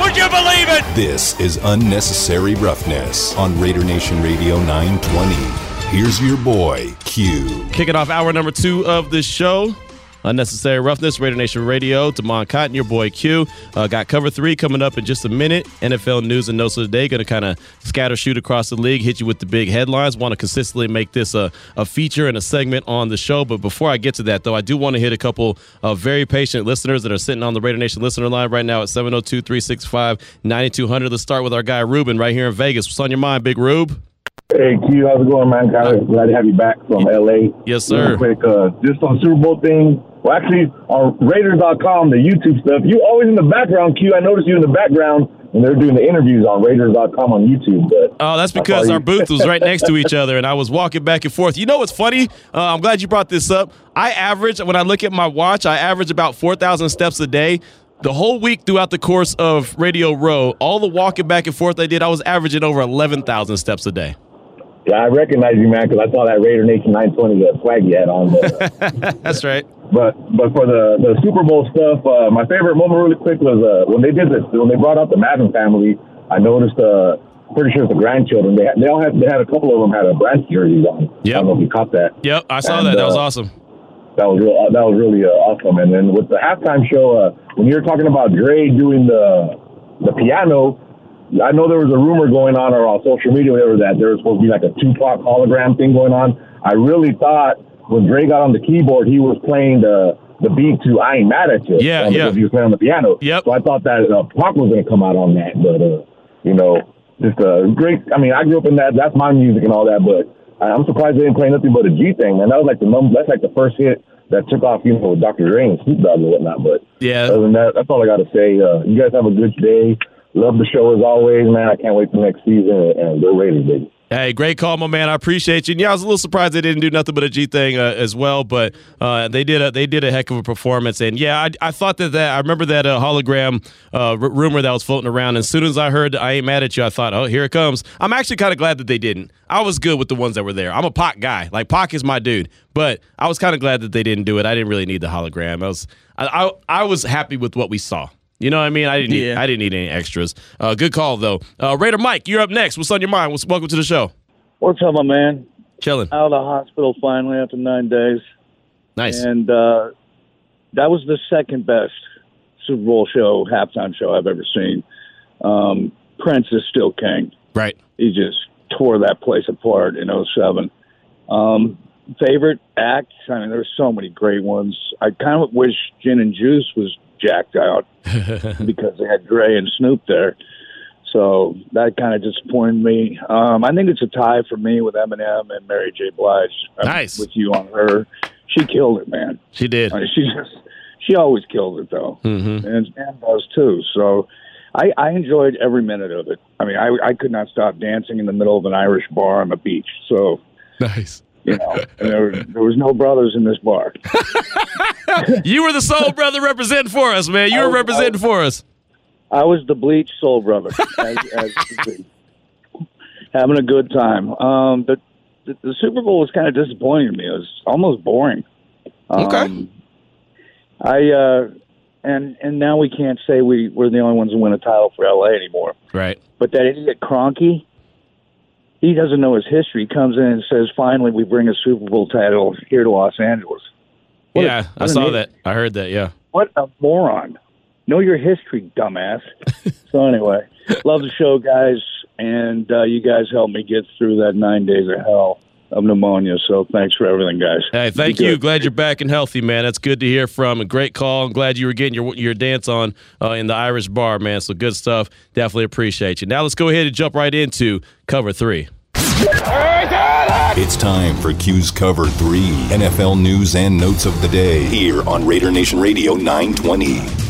Would you believe it? This is Unnecessary Roughness on Raider Nation Radio 920. Here's your boy, Q. Kicking off hour number two of the show. Unnecessary Roughness, Raider Nation Radio. Damon Cotton, your boy Q. Uh, got cover three coming up in just a minute. NFL news and notes of the day. Going to kind of scatter shoot across the league, hit you with the big headlines. Want to consistently make this a, a feature and a segment on the show. But before I get to that, though, I do want to hit a couple of very patient listeners that are sitting on the Raider Nation listener line right now at 702 365 9200. Let's start with our guy Ruben right here in Vegas. What's on your mind, Big Rube? Hey Q, how's it going, man? Glad, glad to have you back from LA. Yes, sir. Real quick, uh, just on Super Bowl thing. Well, actually, on Raiders.com, the YouTube stuff. You always in the background, Q. I noticed you in the background when they're doing the interviews on Raiders.com on YouTube. But Oh, that's because our booth was right next to each other, and I was walking back and forth. You know what's funny? Uh, I'm glad you brought this up. I average when I look at my watch, I average about four thousand steps a day. The whole week throughout the course of Radio Row, all the walking back and forth I did, I was averaging over eleven thousand steps a day. yeah, I recognize you, man, because I saw that Raider Nation 920 uh, swag you had on. That's right. But but for the, the Super Bowl stuff, uh, my favorite moment really quick was uh, when they did this when they brought out the Madden family. I noticed. Uh, Pretty sure it's the grandchildren. They had, they all had they had a couple of them had a branch jerseys on. I don't know if you caught that. Yep, I saw And, that. That was uh, awesome. that was real. That was really uh, awesome. And then with the halftime show, uh, when you were talking about Dre doing the the piano, I know there was a rumor going on or on social media, whatever, that there was supposed to be like a Tupac hologram thing going on. I really thought when Dre got on the keyboard, he was playing the the beat to "I Ain't Mad at You." Yeah, um, yeah. because He was playing on the piano. Yep. So I thought that uh, Pac was going to come out on that, but uh, you know, just a great. I mean, I grew up in that. That's my music and all that, but. I'm surprised they didn't play nothing but a G thing, man. That was like the number. That's like the first hit that took off, you know, with Dr. Dre and Snoop Dogg and whatnot. But Yeah. other than that, that's all I got to say. Uh, you guys have a good day. Love the show as always, man. I can't wait for next season and go Raiders, baby. Hey, great call, my man. I appreciate you. And yeah, I was a little surprised they didn't do nothing but a G thing uh, as well, but uh, they did a they did a heck of a performance. And yeah, I, I thought that that I remember that uh, hologram uh, r- rumor that was floating around. And as soon as I heard I ain't mad at you, I thought, oh, here it comes. I'm actually kind of glad that they didn't. I was good with the ones that were there. I'm a Pac guy. Like Pac is my dude, but I was kind of glad that they didn't do it. I didn't really need the hologram. I was I, I, I was happy with what we saw. You know what I mean? I didn't need, Yeah. I didn't need any extras. Uh, good call though. Uh, Raider Mike, you're up next. What's on your mind? What's- Welcome to the show. What's up, my man? Chilling. Out of the hospital finally after nine days, Nice. and uh, that was the second best Super Bowl show, halftime show I've ever seen. Um, Prince is still king. right. He just tore that place apart in '07. Um, favorite act? I mean, there's so many great ones. I kind of wish Gin and Juice was jacked out because they had Dre and Snoop there. So that kind of disappointed me. Um, I think it's a tie for me with Eminem and Mary J. Blige. I'm Nice. with you on her. She killed it, man. She did. I mean, she just she always killed it though, Mhm. and and does too. So. I, I enjoyed every minute of it. I mean, I, I could not stop dancing in the middle of an Irish bar on the beach. So, Nice. You know, and there, there was no brothers in this bar. You were the soul brother representing for us, man. You were was- representing for us. I was the bleach soul brother, as, as having a good time. Um, but the, the Super Bowl was kind of disappointing to me. It was almost boring. Okay. Um, I uh, and and now we can't say we we're the only ones who win a title for LA anymore. Right. But that idiot Kroenke, he doesn't know his history. He comes in and says, "Finally, we bring a Super Bowl title here to Los Angeles." What yeah, I saw that. I heard that. Yeah. What a moron. Know your history, dumbass. so anyway, love the show, guys, and uh, you guys helped me get through that nine days of hell of pneumonia. So thanks for everything, guys. Hey, thank you. Glad you're back and healthy, man. That's good to hear from. A great call. I'm glad you were getting your your dance on uh, in the Irish bar, man. So good stuff. Definitely appreciate you. Now let's go ahead and jump right into cover three. It's time for Q's Cover 3 NFL news and notes of the day here on Raider Nation Radio 920.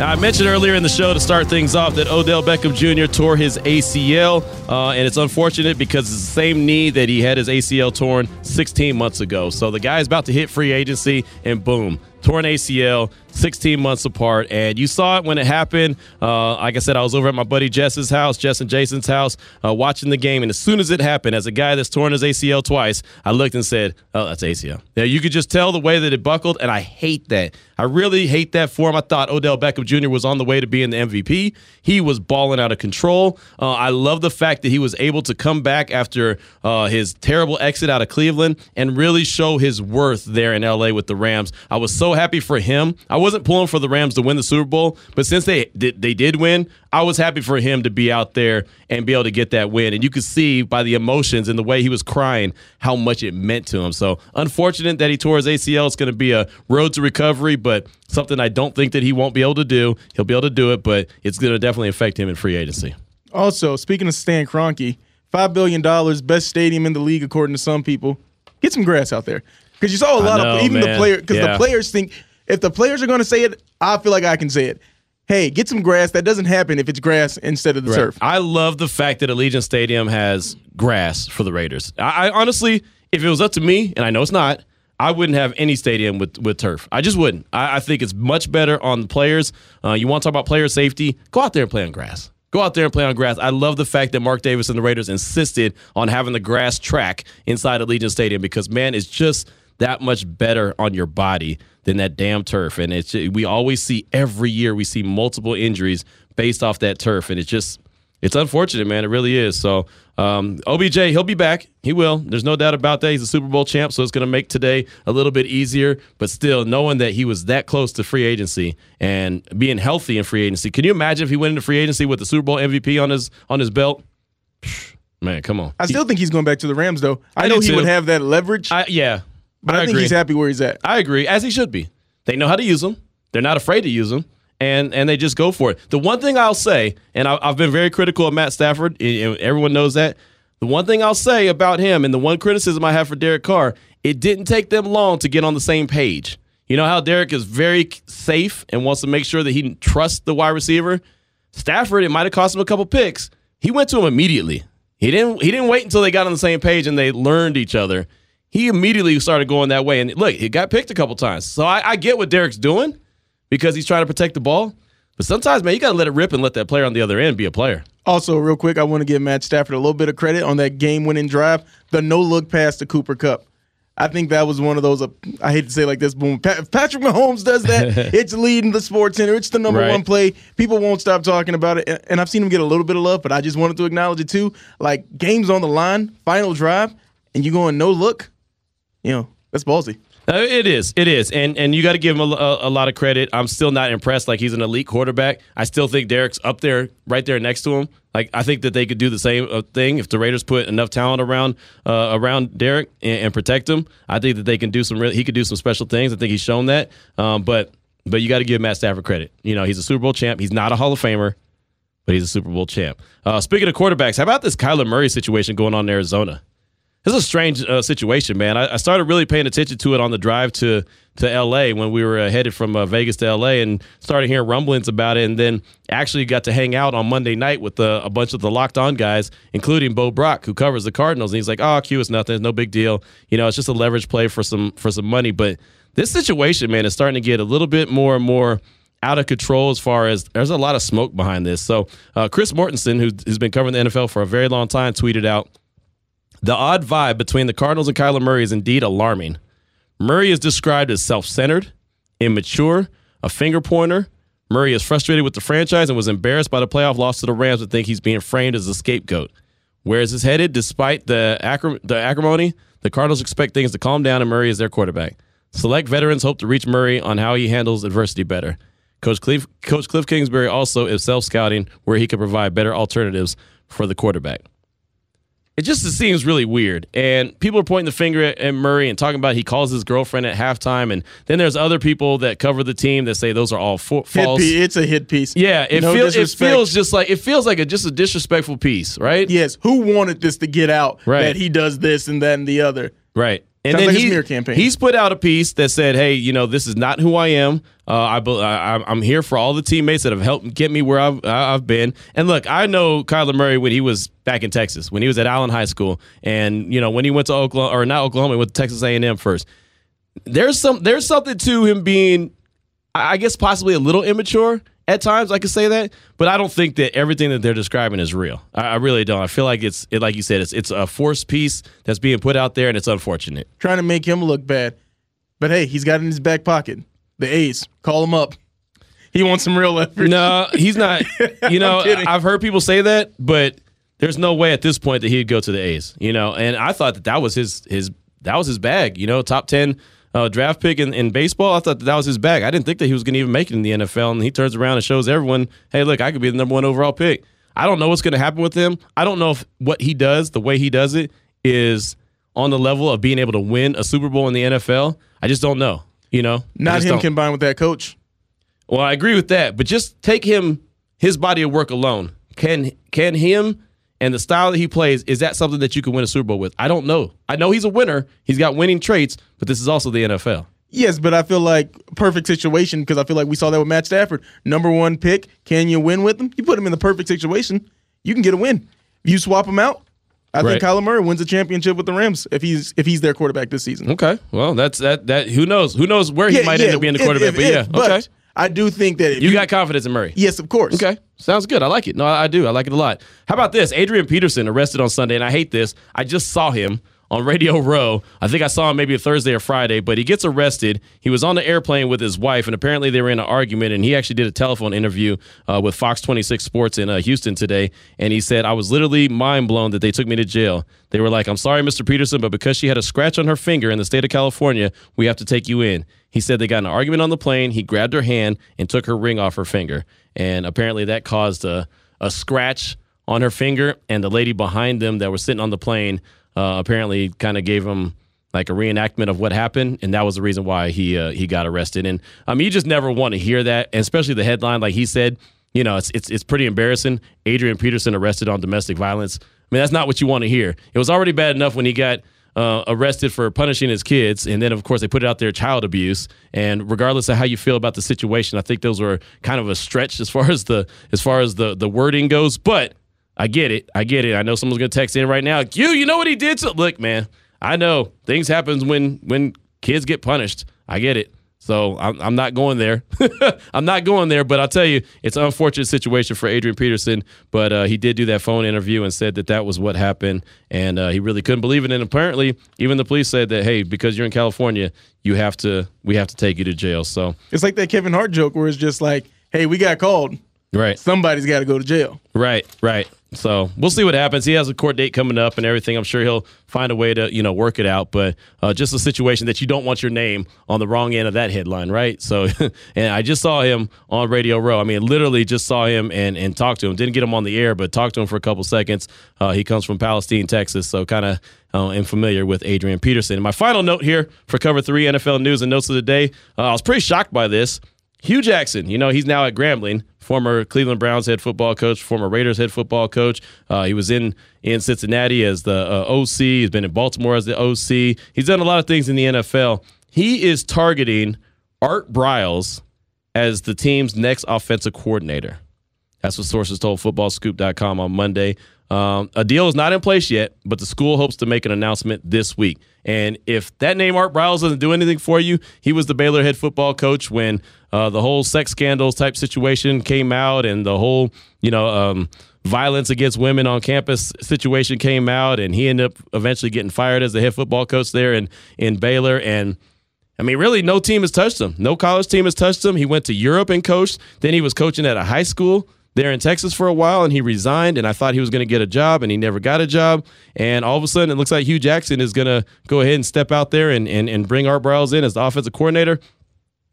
Now, I mentioned earlier in the show to start things off that Odell Beckham Jr. tore his ACL, uh, and it's unfortunate because it's the same knee that he had his ACL torn 16 months ago. So the guy is about to hit free agency, and boom, torn ACL, 16 months apart. And you saw it when it happened. Uh, like I said, I was over at my buddy Jess's house, Jess and Jason's house, uh, watching the game. And as soon as it happened, as a guy that's torn his ACL twice, I looked and said, Oh, that's ACL. Yeah, you could just tell the way that it buckled. And I hate that. I really hate that form. I thought Odell Beckham Jr. was on the way to being the MVP. He was balling out of control. Uh, I love the fact that he was able to come back after uh, his terrible exit out of Cleveland and really show his worth there in LA with the Rams. I was so happy for him. I wasn't pulling for the Rams to win the Super Bowl, but since they did, they did win, I was happy for him to be out there and be able to get that win. And you could see by the emotions and the way he was crying how much it meant to him. So unfortunate that he tore his ACL. It's going to be a road to recovery, but something I don't think that he won't be able to do. He'll be able to do it, but it's going to definitely affect him in free agency. Also, speaking of Stan Kroenke, five billion dollars, best stadium in the league according to some people. Get some grass out there because you saw a lot know, of even man. the player because Yeah. the players think if the players are going to say it, I feel like I can say it. Hey, get some grass. That doesn't happen if it's grass instead of the turf. I love the fact that Allegiant Stadium has grass for the Raiders. I, I honestly, if it was up to me, and I know it's not, I wouldn't have any stadium with, with turf. I just wouldn't. I, I think it's much better on the players. Uh, you want to talk about player safety? Go out there and play on grass. Go out there and play on grass. I love the fact that Mark Davis and the Raiders insisted on having the grass track inside Allegiant Stadium because man, it's just that much better on your body than that damn turf. And it's we always see every year we see multiple injuries based off that turf, and it's just it's unfortunate, man. It really is. So um, OBJ, he'll be back. He will. There's no doubt about that. He's a Super Bowl champ, so it's going to make today a little bit easier. But still, knowing that he was that close to free agency and being healthy in free agency, can you imagine if he went into free agency with the Super Bowl MVP on his on his belt? Man, come on. I still think he's going back to the Rams though. I, I know he too. would have that leverage, I, yeah, but I, think agree. he's happy where he's at. I agree, as he should be. They know how to use them. They're not afraid to use them, and and they just go for it. The one thing I'll say, and I, I've been very critical of Matt Stafford, and everyone knows that. The one thing I'll say about him, and the one criticism I have for Derek Carr, it didn't take them long to get on the same page. You know how Derek is very safe and wants to make sure that he trusts the wide receiver. Stafford, it might have cost him a couple picks. He went to him immediately. He didn't. He didn't wait until they got on the same page and they learned each other. He immediately started going that way. And look, he got picked a couple times. So I, I get what Derek's doing because he's trying to protect the ball. But sometimes, man, you got to let it rip and let that player on the other end be a player. Also, real quick, I want to give Matt Stafford a little bit of credit on that game-winning drive, the no-look pass to Cooper Kupp. I think that was one of those. Uh, I hate to say like this. Pa- if Patrick Mahomes does that, it's leading the Sports Center. It's the number Right. one play. People won't stop talking about it, and- and I've seen him get a little bit of love, but I just wanted to acknowledge it too. Like games on the line, final drive, and you going no look. You know that's ballsy. It is, it is, and and you got to give him a, a, a lot of credit. I'm still not impressed. Like he's an elite quarterback. I still think Derek's up there, right there next to him. Like I think that they could do the same uh, thing if the Raiders put enough talent around uh, around Derek and, and protect him. I think that they can do some. Real, he could do some special things. I think he's shown that. Um, but but you got to give Matt Stafford credit. You know, he's a Super Bowl champ. He's not a Hall of Famer, but he's a Super Bowl champ. Uh, speaking of quarterbacks, how about this Kyler Murray situation going on in Arizona? This is a strange uh, situation, man. I, I started really paying attention to it on the drive to to L.A. when we were uh, headed from uh, Vegas to L.A. and started hearing rumblings about it, and then actually got to hang out on Monday night with uh, a bunch of the locked on guys, including Bo Brack, who covers the Cardinals. And he's like, "Oh, Q is nothing. It's no big deal. You know, it's just a leverage play for some for some money." But this situation, man, is starting to get a little bit more and more out of control as far as there's a lot of smoke behind this. So uh, Chris Mortensen, who, who's been covering the NFL for a very long time, tweeted out. The odd vibe between the Cardinals and Kyler Murray is indeed alarming. Murray is described as self centered, immature, a finger pointer. Murray is frustrated with the franchise and was embarrassed by the playoff loss to the Rams and think he's being framed as a scapegoat. Where is this headed? Despite the, acrim- the acrimony, the Cardinals expect things to calm down and Murray is their quarterback. Select veterans hope to reach Murray on how he handles adversity better. Coach Cliff, Coach Cliff Kingsbury also is self scouting where he could provide better alternatives for the quarterback it just seems really weird. And people are pointing the finger at, at Murray and talking about he calls his girlfriend at halftime. And then there's other people that cover the team that say those are all fo- false. piece. It's a hit piece. Yeah, it No feels it feels just like it feels like a just a disrespectful piece, right? Yes. Who wanted this to get out? Right. That he does this and that and the other. Right. And Sounds then like he- smear campaign. he's put out a piece that said, "Hey, you know, this is not who I am. Uh, I, I, I'm- I'm here for all the teammates that have helped get me where I've, I've been. And look, I know Kyler Murray when he was back in Texas, when he was at Allen High School, and you know, when he went to Oklahoma or not Oklahoma, he went to Texas A&M first. There's some there's something to him being, I guess, possibly a little immature at times. I could say that, but I don't think that everything that they're describing is real. I, I really don't. I feel like it's it, like you said, it's it's a forced piece that's being put out there, and it's unfortunate. trying to make him look bad. But hey, he's got it in his back pocket. The A's. Call him up. He wants some real leverage. No, he's not. You know. I've heard people say that, but there's no way at this point that he'd go to the A's. You know, and I thought that that was his his that was his bag. You know, top ten uh, draft pick in, in baseball. I thought that, that was his bag. I didn't think that he was going to even make it in the NFL. And he turns around and shows everyone, hey, look, I could be the number one overall pick. I don't know what's going to happen with him. I don't know if what he does, the way he does it, is on the level of being able to win a Super Bowl in the NFL. I just don't know. You know, Not him don't. combined with that coach. Well, I agree with that, but just take him his body of work alone. Can can him and the style that he plays is that something that you can win a Super Bowl with? I don't know. I know he's a winner. He's got winning traits, but this is also the NFL. Yes, but I feel like perfect situation because I feel like we saw that with Matt Stafford. Number one pick. Can you win with him? You put him in the perfect situation. You can get a win. If you swap him out, I Right. think Kyler Murray wins a championship with the Rams if he's if he's their quarterback this season. Okay. Well, that's that that who knows? Who knows where he might end up being the quarterback, if- but yeah. if, but okay. I do think that if You got confidence in Murray. yes, of course. Okay. Sounds good. I like it. No, I I do. I like it a lot. How about this? Adrian Peterson arrested on Sunday, and I hate this. I just saw him on Radio Row. I think I saw him maybe Thursday or Friday, but he gets arrested. He was on the airplane with his wife, and apparently they were in an argument, and he actually did a telephone interview uh, with Fox 26 Sports in uh, Houston today, and he said, I was literally mind blown that they took me to jail. They were like, I'm sorry, Mr. Peterson, but because she had a scratch on her finger in the state of California, we have to take you in. He said they got an argument on the plane. He grabbed her hand and took her ring off her finger. And apparently that caused a, a scratch on her finger. And the lady behind them that was sitting on the plane uh, apparently kind of gave him like a reenactment of what happened. And that was the reason why he uh, he got arrested. And I mean, you just never want to hear that, and especially the headline. Like he said, you know, it's, it's, it's pretty embarrassing. Adrian Peterson arrested on domestic violence. I mean, that's not what you want to hear. It was already bad enough when he got uh, arrested for punishing his kids, and then of course they put it out there child abuse. And regardless of how you feel about the situation, I think those were kind of a stretch as far as the as far as the the wording goes. But I get it. I get it. I know someone's gonna text in right now. You, you know what he did to look, man. I know things happens when when kids get punished. I get it. So I'm, I'm not going there. I'm not going there. But I'll tell you, it's an unfortunate situation for Adrian Peterson. But uh, he did do that phone interview and said that that was what happened, and uh, he really couldn't believe it. And apparently, even the police said that, hey, because you're in California, you have to we have to take you to jail. So It's like that Kevin Hart joke where it's just like, hey, we got called. right. Somebody's got to go to jail. Right, right. So we'll see what happens. He has a court date coming up and everything. I'm sure he'll find a way to, you know, work it out. But uh, just a situation that you don't want your name on the wrong end of that headline, right? So, and I just saw him on Radio Row. I mean, literally just saw him and and talked to him. Didn't get him on the air, but talked to him for a couple seconds. Uh, he comes from Palestine, Texas, so kind of uh, am familiar with Adrian Peterson. And my final note here for Cover Three NFL news and notes of the day. Uh, I was pretty shocked by this. Hue Jackson, you know, he's now at Grambling, former Cleveland Browns head football coach, former Raiders head football coach. Uh, he was in in Cincinnati as the uh, OC. He's been in Baltimore as the OC. He's done a lot of things in the NFL. He is targeting Art Briles as the team's next offensive coordinator. That's what sources told footballscoop.com on Monday. Um, a deal is not in place yet, but the school hopes to make an announcement this week. And if that name Art Briles doesn't do anything for you, he was the Baylor head football coach when uh, the whole sex scandals type situation came out and the whole, you know, um, violence against women on campus situation came out, and he ended up eventually getting fired as the head football coach there in in Baylor. And I mean, really, no team has touched him. No college team has touched him. He went to Europe and coached. Then he was coaching at a high school there in Texas for a while, and he resigned. And I thought he was going to get a job, and he never got a job. And all of a sudden, it looks like Hue Jackson is going to go ahead and step out there and, and, and bring Art Briles in as the offensive coordinator.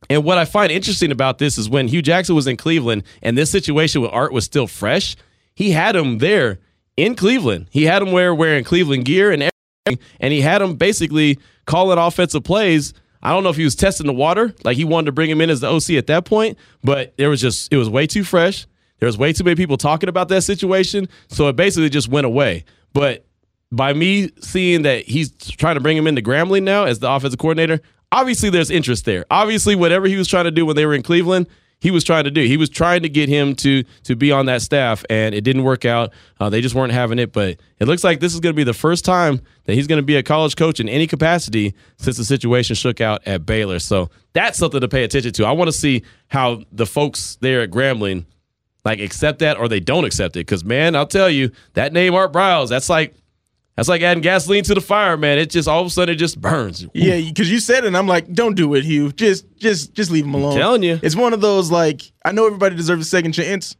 And what I find interesting about this is when Hue Jackson was in Cleveland and this situation with Art was still fresh, he had him there in Cleveland. He had him wear wearing Cleveland gear and everything, and he had him basically calling offensive plays. I don't know if he was testing the water, like he wanted to bring him in as the OC at that point, but there was just it was way too fresh. There was way too many people talking about that situation, so it basically just went away. But by me seeing that he's trying to bring him into Grambling now as the offensive coordinator, obviously there's interest there. Obviously, whatever he was trying to do when they were in Cleveland, he was trying to do. He was trying to get him to to be on that staff, and it didn't work out. Uh, they just weren't having it. But it looks like this is going to be the first time that he's going to be a college coach in any capacity since the situation shook out at Baylor. So that's something to pay attention to. I want to see how the folks there at Grambling like accept that or they don't accept it. Because man, I'll tell you that name Art Briles, that's like that's like adding gasoline to the fire, man. It just all of a sudden it just burns. Yeah, because you said it, and I'm like, don't do it, Hue. Just, just, just leave him alone. I'm telling you, it's one of those like I know everybody deserves a second chance,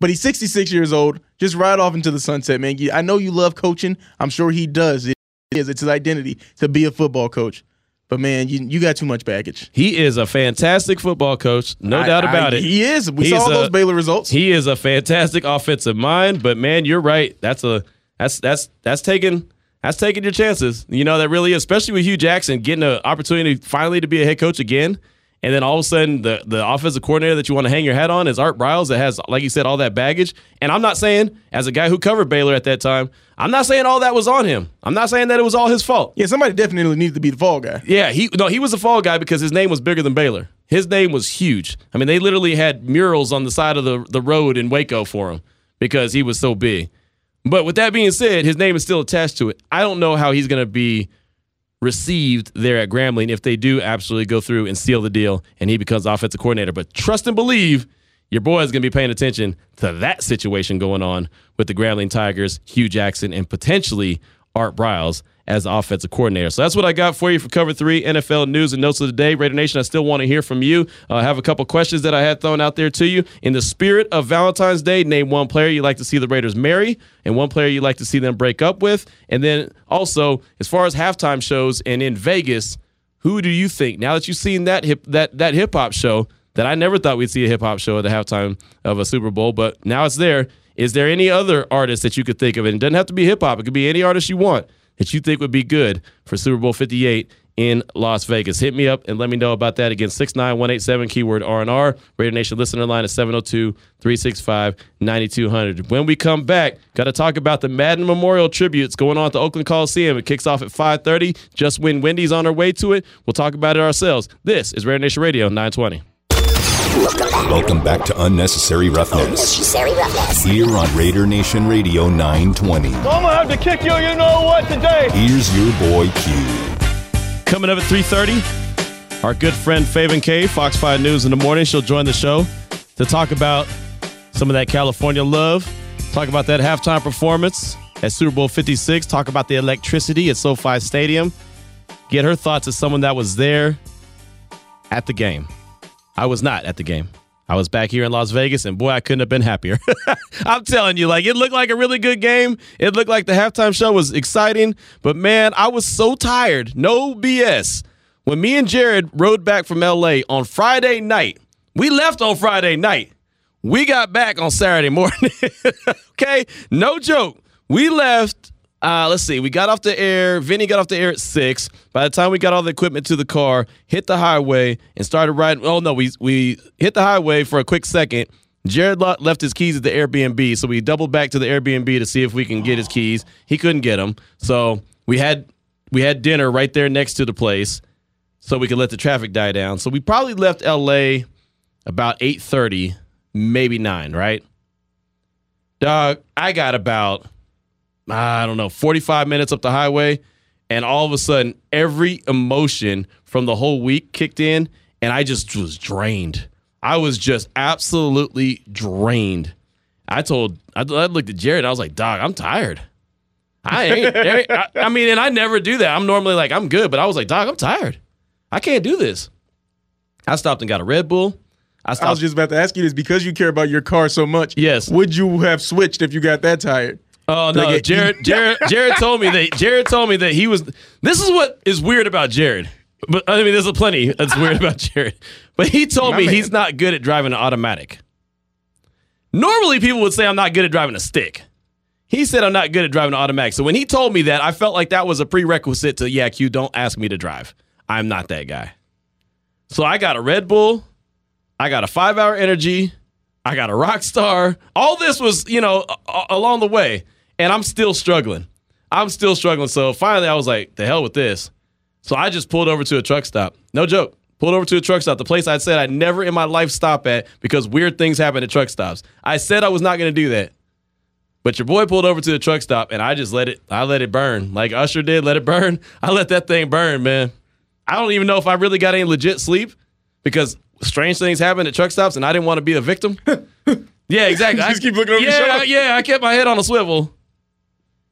but he's 66 years old. Just ride off into the sunset, man. I know you love coaching. I'm sure he does. It is. It's his identity to be a football coach. But man, you you got too much baggage. He is a fantastic football coach, no I, doubt about I, it. He is. We He's saw a, those Baylor results. He is a fantastic offensive mind, but man, you're right. That's a that's that's that's taking that's taking your chances. You know, that really is, especially with Hue Jackson getting an opportunity finally to be a head coach again. And then all of a sudden, the, the offensive coordinator that you want to hang your hat on is Art Briles that has, like you said, all that baggage. And I'm not saying, as a guy who covered Baylor at that time, I'm not saying all that was on him. I'm not saying that it was all his fault. Yeah, somebody definitely needed to be the fall guy. Yeah, he no, he was a fall guy because his name was bigger than Baylor. His name was huge. I mean, they literally had murals on the side of the, the road in Waco for him because he was so big. But with that being said, his name is still attached to it. I don't know how he's going to be received there at Grambling if they do absolutely go through and seal the deal and he becomes offensive coordinator. But trust and believe your boy is going to be paying attention to that situation going on with the Grambling Tigers, Hue Jackson, and potentially Art Briles as offensive coordinator. So that's what I got for you for cover three NFL news and notes of the day. Raider Nation, I still want to hear from you. Uh, I have a couple questions that I had thrown out there to you. In the spirit of Valentine's Day, name one player you'd like to see the Raiders marry and one player you'd like to see them break up with. And then also, as far as halftime shows and in Vegas, who do you think, now that you've seen that hip that that hip hop show, that I never thought we'd see a hip hop show at the halftime of a Super Bowl, but now it's there. Is there any other artist that you could think of? And it doesn't have to be hip hop, it could be any artist you want that you think would be good for Super Bowl 58 in Las Vegas. Hit me up and let me know about that. Again, 69187 keyword R&R. Radio Nation listener line is 702-365-9200. When we come back, got to talk about the Madden Memorial tributes going on at the Oakland Coliseum. It kicks off at 5:30. Just when Wendy's on her way to it, we'll talk about it ourselves. This is Radio Nation Radio 920. Welcome back to Unnecessary Roughness. Unnecessary roughness. Here on Raider Nation Radio 920. I'm gonna have to kick you, you know what, today. Here's your boy Q. Coming up at 3.30, our good friend Faven K, Fox 5 News in the morning. She'll join the show to talk about some of that California love, talk about that halftime performance at Super Bowl 56, talk about the electricity at SoFi Stadium, get her thoughts as someone that was there at the game. I was not at the game. I was back here in Las Vegas, and boy, I couldn't have been happier. I'm telling you, like, it looked like a really good game. It looked like the halftime show was exciting, but man, I was so tired. No BS. When me and Jared rode back from LA on Friday night, we left on Friday night. We got back on Saturday morning. okay? No joke. We left uh, let's see. We got off the air. Vinny got off the air at six. By the time we got all the equipment to the car, hit the highway and started riding. Oh no, we we hit the highway for a quick second. Jared left his keys at the Airbnb, so we doubled back to the Airbnb to see if we can get his keys. He couldn't get them, so we had we had dinner right there next to the place, so we could let the traffic die down. So we probably left LA about eight thirty, maybe nine. Right, dog. I got about I don't know, 45 minutes up the highway. And all of a sudden, every emotion from the whole week kicked in, and I just was drained. I was just absolutely drained. I told, I, I looked at Jared, I was like, dog, I'm tired. I ain't, I, I mean, and I never do that. I'm normally like, I'm good, but I was like, dog, I'm tired. I can't do this. I stopped and got a Red Bull. I, I was just about to ask you this because you care about your car so much. Yes. Would you have switched if you got that tired? Oh no, like, Jared, Jared, Jared told me that Jared told me that he was. This is what is weird about Jared. But I mean, there's a plenty that's weird about Jared. But he told My me man. he's not good at driving an automatic. Normally, people would say I'm not good at driving a stick. He said I'm not good at driving an automatic. So when he told me that, I felt like that was a prerequisite to yeah, Q. Don't ask me to drive. I'm not that guy. So I got a Red Bull. I got a five hour energy. I got a rock star. All this was, you know, a- along the way and I'm still struggling. I'm still struggling. So finally, I was like, the hell with this. So I just pulled over to a truck stop. No joke. Pulled over to a truck stop, the place I said I'd never in my life stop at because weird things happen at truck stops. I said I was not going to do that. But your boy pulled over to the truck stop and I just let it I let it burn. Like Usher did, let it burn. I let that thing burn, man. I don't even know if I really got any legit sleep because strange things happen at truck stops and I didn't want to be a victim. yeah, exactly. just keep looking over your yeah, shoulder. Yeah, I kept my head on a swivel.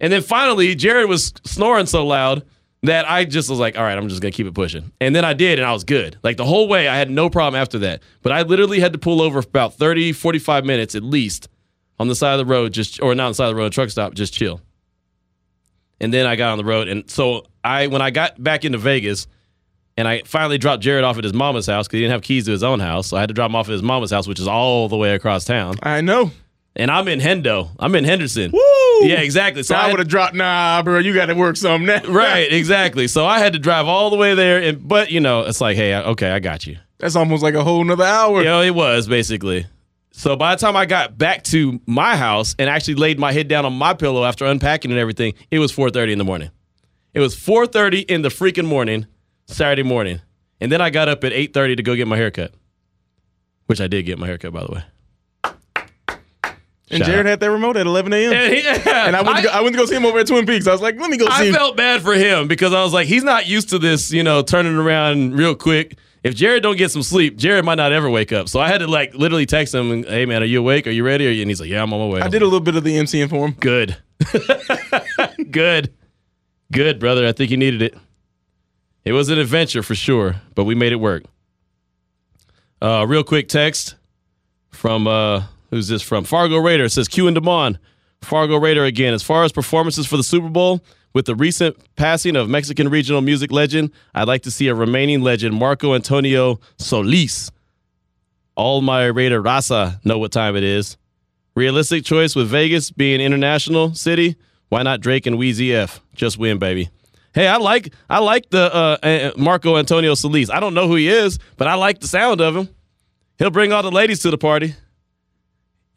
And then finally, Jared was snoring so loud that I just was like, all right, I'm just going to keep it pushing. And then I did, and I was good. Like the whole way, I had no problem after that. But I literally had to pull over for about 30, 45 minutes at least on the side of the road, just or not on the side of the road, a truck stop, just chill. And then I got on the road. And so I, when I got back into Vegas, and I finally dropped Jared off at his mama's house because he didn't have keys to his own house. So I had to drop him off at his mama's house, which is all the way across town. I know. And I'm in Hendo. I'm in Henderson. Woo! Yeah, exactly. So So I would have dropped. Nah, bro, you got to work something now. right, exactly. So I had to drive all the way there, and but you know, it's like, hey, okay, I got you. That's almost like a whole nother hour. You know, it was basically. So by the time I got back to my house and actually laid my head down on my pillow after unpacking and everything, it was 4:30 in the morning. It was 4:30 in the freaking morning, Saturday morning, and then I got up at 8:30 to go get my haircut, which I did get my haircut by the way. And Shout Jared out. had that remote at 11 a.m. And, he- And I went, to go, I went to go see him over at Twin Peaks. I was like, let me go see I him. felt bad for him because I was like, he's not used to this, you know, turning around real quick. If Jared don't get some sleep, Jared might not ever wake up. So I had to like literally text him, and, "Hey man, are you awake? Are you ready?" Are you? And he's like, "Yeah, I'm on my way." I did a little bit of the MCing for him. Good, good, good, brother. I think you needed it. It was an adventure for sure, but we made it work. Uh, real quick text from uh, who's this from? Fargo Raider says Q and Demond. Fargo Raider again. As far as performances for the Super Bowl, with the recent passing of Mexican regional music legend, I'd like to see a remaining legend, Marco Antonio Solis. All my Raider Raza know what time it is. Realistic choice with Vegas being international city. Why not Drake and Weezy F? Just win, baby. Hey, I like I like the uh, uh, Marco Antonio Solis. I don't know who he is, but I like the sound of him. He'll bring all the ladies to the party.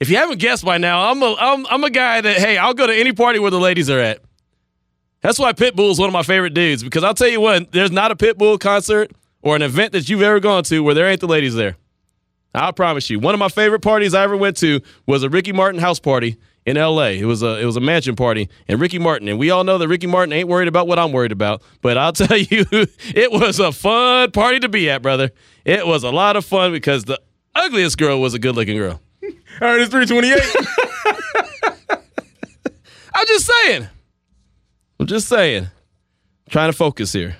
If you haven't guessed by now, I'm a I'm, I'm a guy that hey, I'll go to any party where the ladies are at. That's why Pitbull is one of my favorite dudes because I'll tell you what, there's not a Pitbull concert or an event that you've ever gone to where there ain't the ladies there. I promise you. One of my favorite parties I ever went to was a Ricky Martin house party in LA. It was a it was a mansion party and Ricky Martin and we all know that Ricky Martin ain't worried about what I'm worried about, but I'll tell you it was a fun party to be at, brother. It was a lot of fun because the ugliest girl was a good-looking girl. All right, it's 328. I'm just saying. I'm just saying. trying to focus here.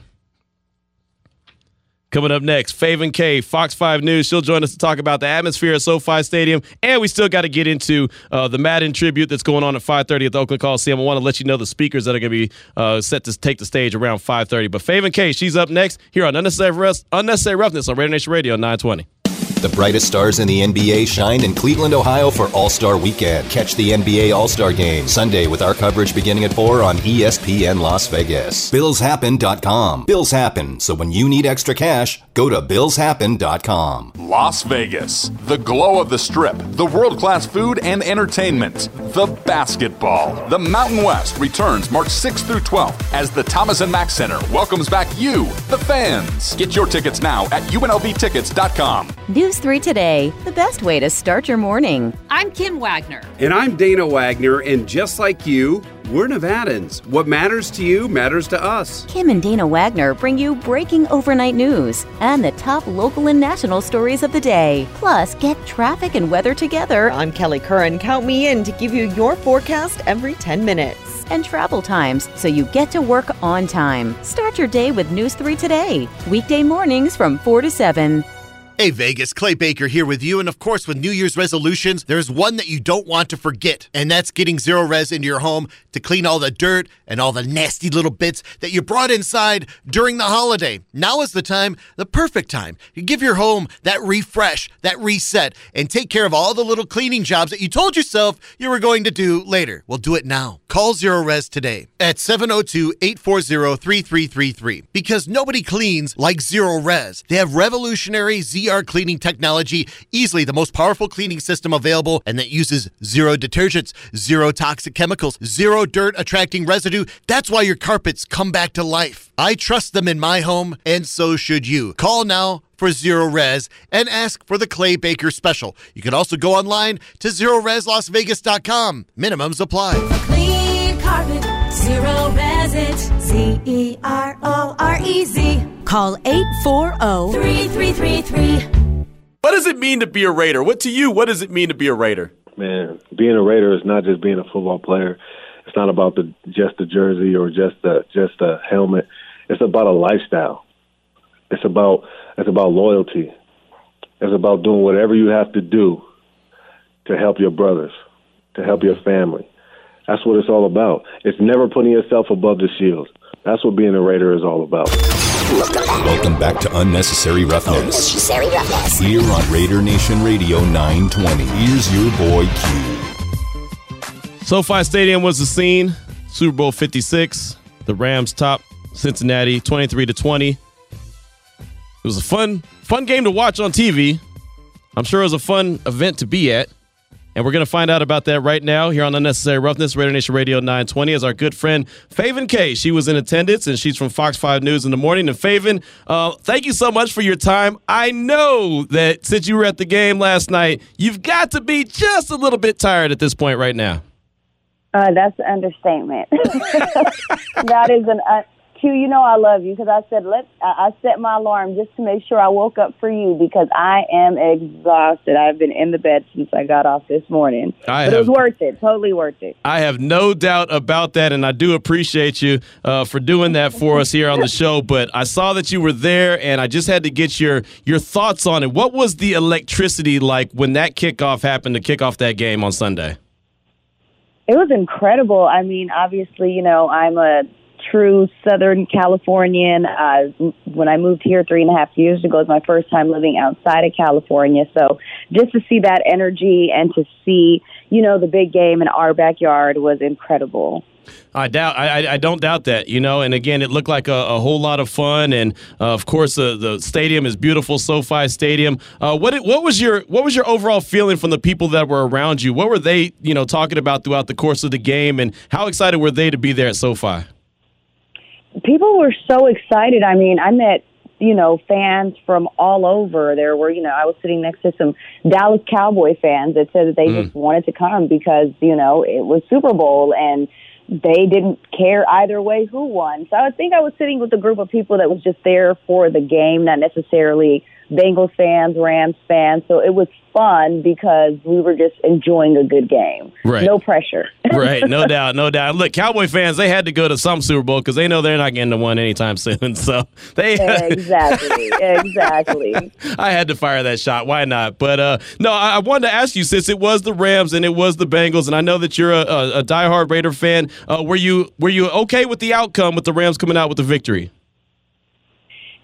Coming up next, Faven K, Fox 5 News. She'll join us to talk about the atmosphere at SoFi Stadium. And we still got to get into uh, the Madden tribute that's going on at 5.30 at the Oakland Coliseum. I want to let you know the speakers that are going to be uh, set to take the stage around 5.30. But Faven K, she's up next here on Unnecessary, Unnecessary Roughness on Radio Nation Radio 920. The brightest stars in the NBA shine in Cleveland, Ohio for All Star Weekend. Catch the NBA All Star Game Sunday with our coverage beginning at 4 on ESPN Las Vegas. BillsHappen.com. Bills happen, so when you need extra cash, go to BillsHappen.com. Las Vegas, the glow of the strip, the world class food and entertainment, the basketball. The Mountain West returns March 6th through 12th as the Thomas and Mack Center welcomes back you, the fans. Get your tickets now at UNLVtickets.com. News 3 Today, the best way to start your morning. I'm Kim Wagner. And I'm Dana Wagner, and just like you, we're Nevadans. What matters to you matters to us. Kim and Dana Wagner bring you breaking overnight news and the top local and national stories of the day. Plus, get traffic and weather together I'm Kelly Curran. Count me in to give you your forecast every 10 minutes. and travel times so you get to work on time. Start your day with News 3 Today, weekday mornings from 4 to 7. Hey Vegas, Clay Baker here with you. And of course, with New Year's resolutions, there's one that you don't want to forget, and that's getting Zerorez into your home to clean all the dirt and all the nasty little bits that you brought inside during the holiday. Now is the time, the perfect time, to give your home that refresh, that reset, and take care of all the little cleaning jobs that you told yourself you were going to do later. Well, do it now. Call Zerorez today at 702 840 3333 because nobody cleans like Zerorez. They have revolutionary ZR cleaning technology, easily the most powerful cleaning system available, and that uses zero detergents, zero toxic chemicals, zero dirt attracting residue. That's why your carpets come back to life. I trust them in my home, and so should you. Call now for Zerorez and ask for the Clay Baker special. You can also go online to ZerorezLasVegas.com. Minimums apply. Clean carpet, zero resit. Z E R O R E Z. Call 840 3333. What does it mean to be a Raider? What to you? What does it mean to be a Raider? Man, being a Raider is not just being a football player. It's not about the just the jersey or just the just the helmet. It's about a lifestyle. It's about it's about loyalty. It's about doing whatever you have to do to help your brothers, to help your family. That's what it's all about. It's never putting yourself above the shield. That's what being a Raider is all about. Welcome back to Unnecessary Roughness. Unnecessary Roughness. Here on Raider Nation Radio 920. Here's your boy Q. SoFi Stadium was the scene. Super Bowl 56. The Rams top Cincinnati 23 to 20. It was a fun, fun game to watch on TV. I'm sure it was a fun event to be at. And we're going to find out about that right now here on Unnecessary Roughness, Raider Nation Radio 920, as our good friend Faven K. She was in attendance and she's from Fox 5 News in the morning. And Faven, uh, thank you so much for your time. I know that since you were at the game last night, you've got to be just a little bit tired at this point right now. Uh, that's an understatement. that is an. Q, you know I love you because I said let I, I set my alarm just to make sure I woke up for you because I am exhausted. I've been in the bed since I got off this morning, I but have- it was worth it. Totally worth it. I have no doubt about that, and I do appreciate you uh, for doing that for us here on the show. But I saw that you were there, and I just had to get your your thoughts on it. What was the electricity like when that kickoff happened to kick off that game on Sunday? It was incredible. I mean, obviously, you know, I'm a true Southern Californian. Uh, when I moved here three and a half years ago, it was my first time living outside of California. So just to see that energy and to see, you know, the big game in our backyard was incredible. I doubt. I, I- don't doubt that. You know, and again, it looked like a, a whole lot of fun, and uh, of course, the the stadium is beautiful, SoFi Stadium. Uh, what what was your what was your overall feeling from the people that were around you? What were they, you know, talking about throughout the course of the game, and how excited were they to be there at SoFi? People were so excited. I mean, I met, you know, fans from all over. There were, you know, I was sitting next to some Dallas Cowboy fans that said that they Mm. just wanted to come because, you know, it was Super Bowl and they didn't care either way who won. So I think I was sitting with a group of people that was just there for the game, not necessarily Bengals fans, Rams fans. So it was fun because we were just enjoying a good game. Right. No pressure. right, no doubt, no doubt. Look, Cowboy fans, they had to go to some Super Bowl because they know they're not getting to one anytime soon. So they exactly. Exactly. I had to fire that shot. Why not? But uh, no, I, I wanted to ask you since it was the Rams and it was the Bengals, and I know that you're a, a, a diehard Raider fan. Uh, were you were you okay with the outcome with the Rams coming out with the victory?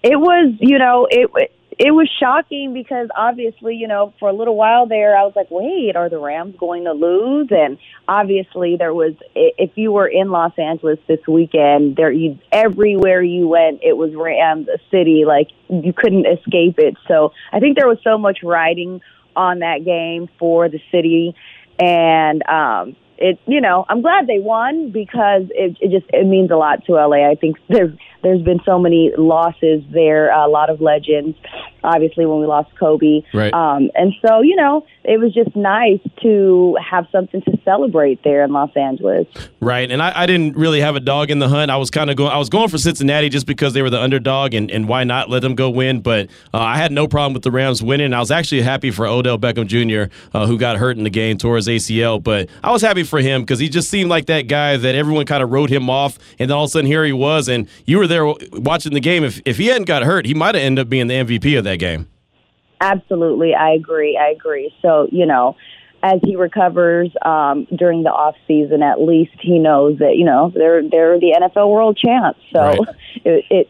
It was, you know, it it was shocking because obviously, you know, for a little while there, I was like, wait, are the Rams going to lose? And obviously, there was if you were in Los Angeles this weekend, there you everywhere you went, it was Rams city, like you couldn't escape it. So I think there was so much riding on that game for the city, and um, it, you know, I'm glad they won because it, it just it means a lot to LA. I think there's there's been so many losses there, a lot of legends. Obviously, when we lost Kobe, Right. Um, and so you know, it was just nice to have something to celebrate there in Los Angeles. Right, and I, I didn't really have a dog in the hunt. I was kind of going. I was going for Cincinnati just because they were the underdog, and, and why not let them go win? But uh, I had no problem with the Rams winning. I was actually happy for Odell Beckham Jr., uh, who got hurt in the game, tore his ACL. But I was happy for him because he just seemed like that guy that everyone kind of wrote him off, and then all of a sudden here he was, and you were there watching the game. If if he hadn't got hurt, he might have ended up being the MVP of that game. Absolutely, I agree. I agree. So you know, as he recovers um, during the off season, at least he knows that you know they're they're the NFL world champs. So Right. it, it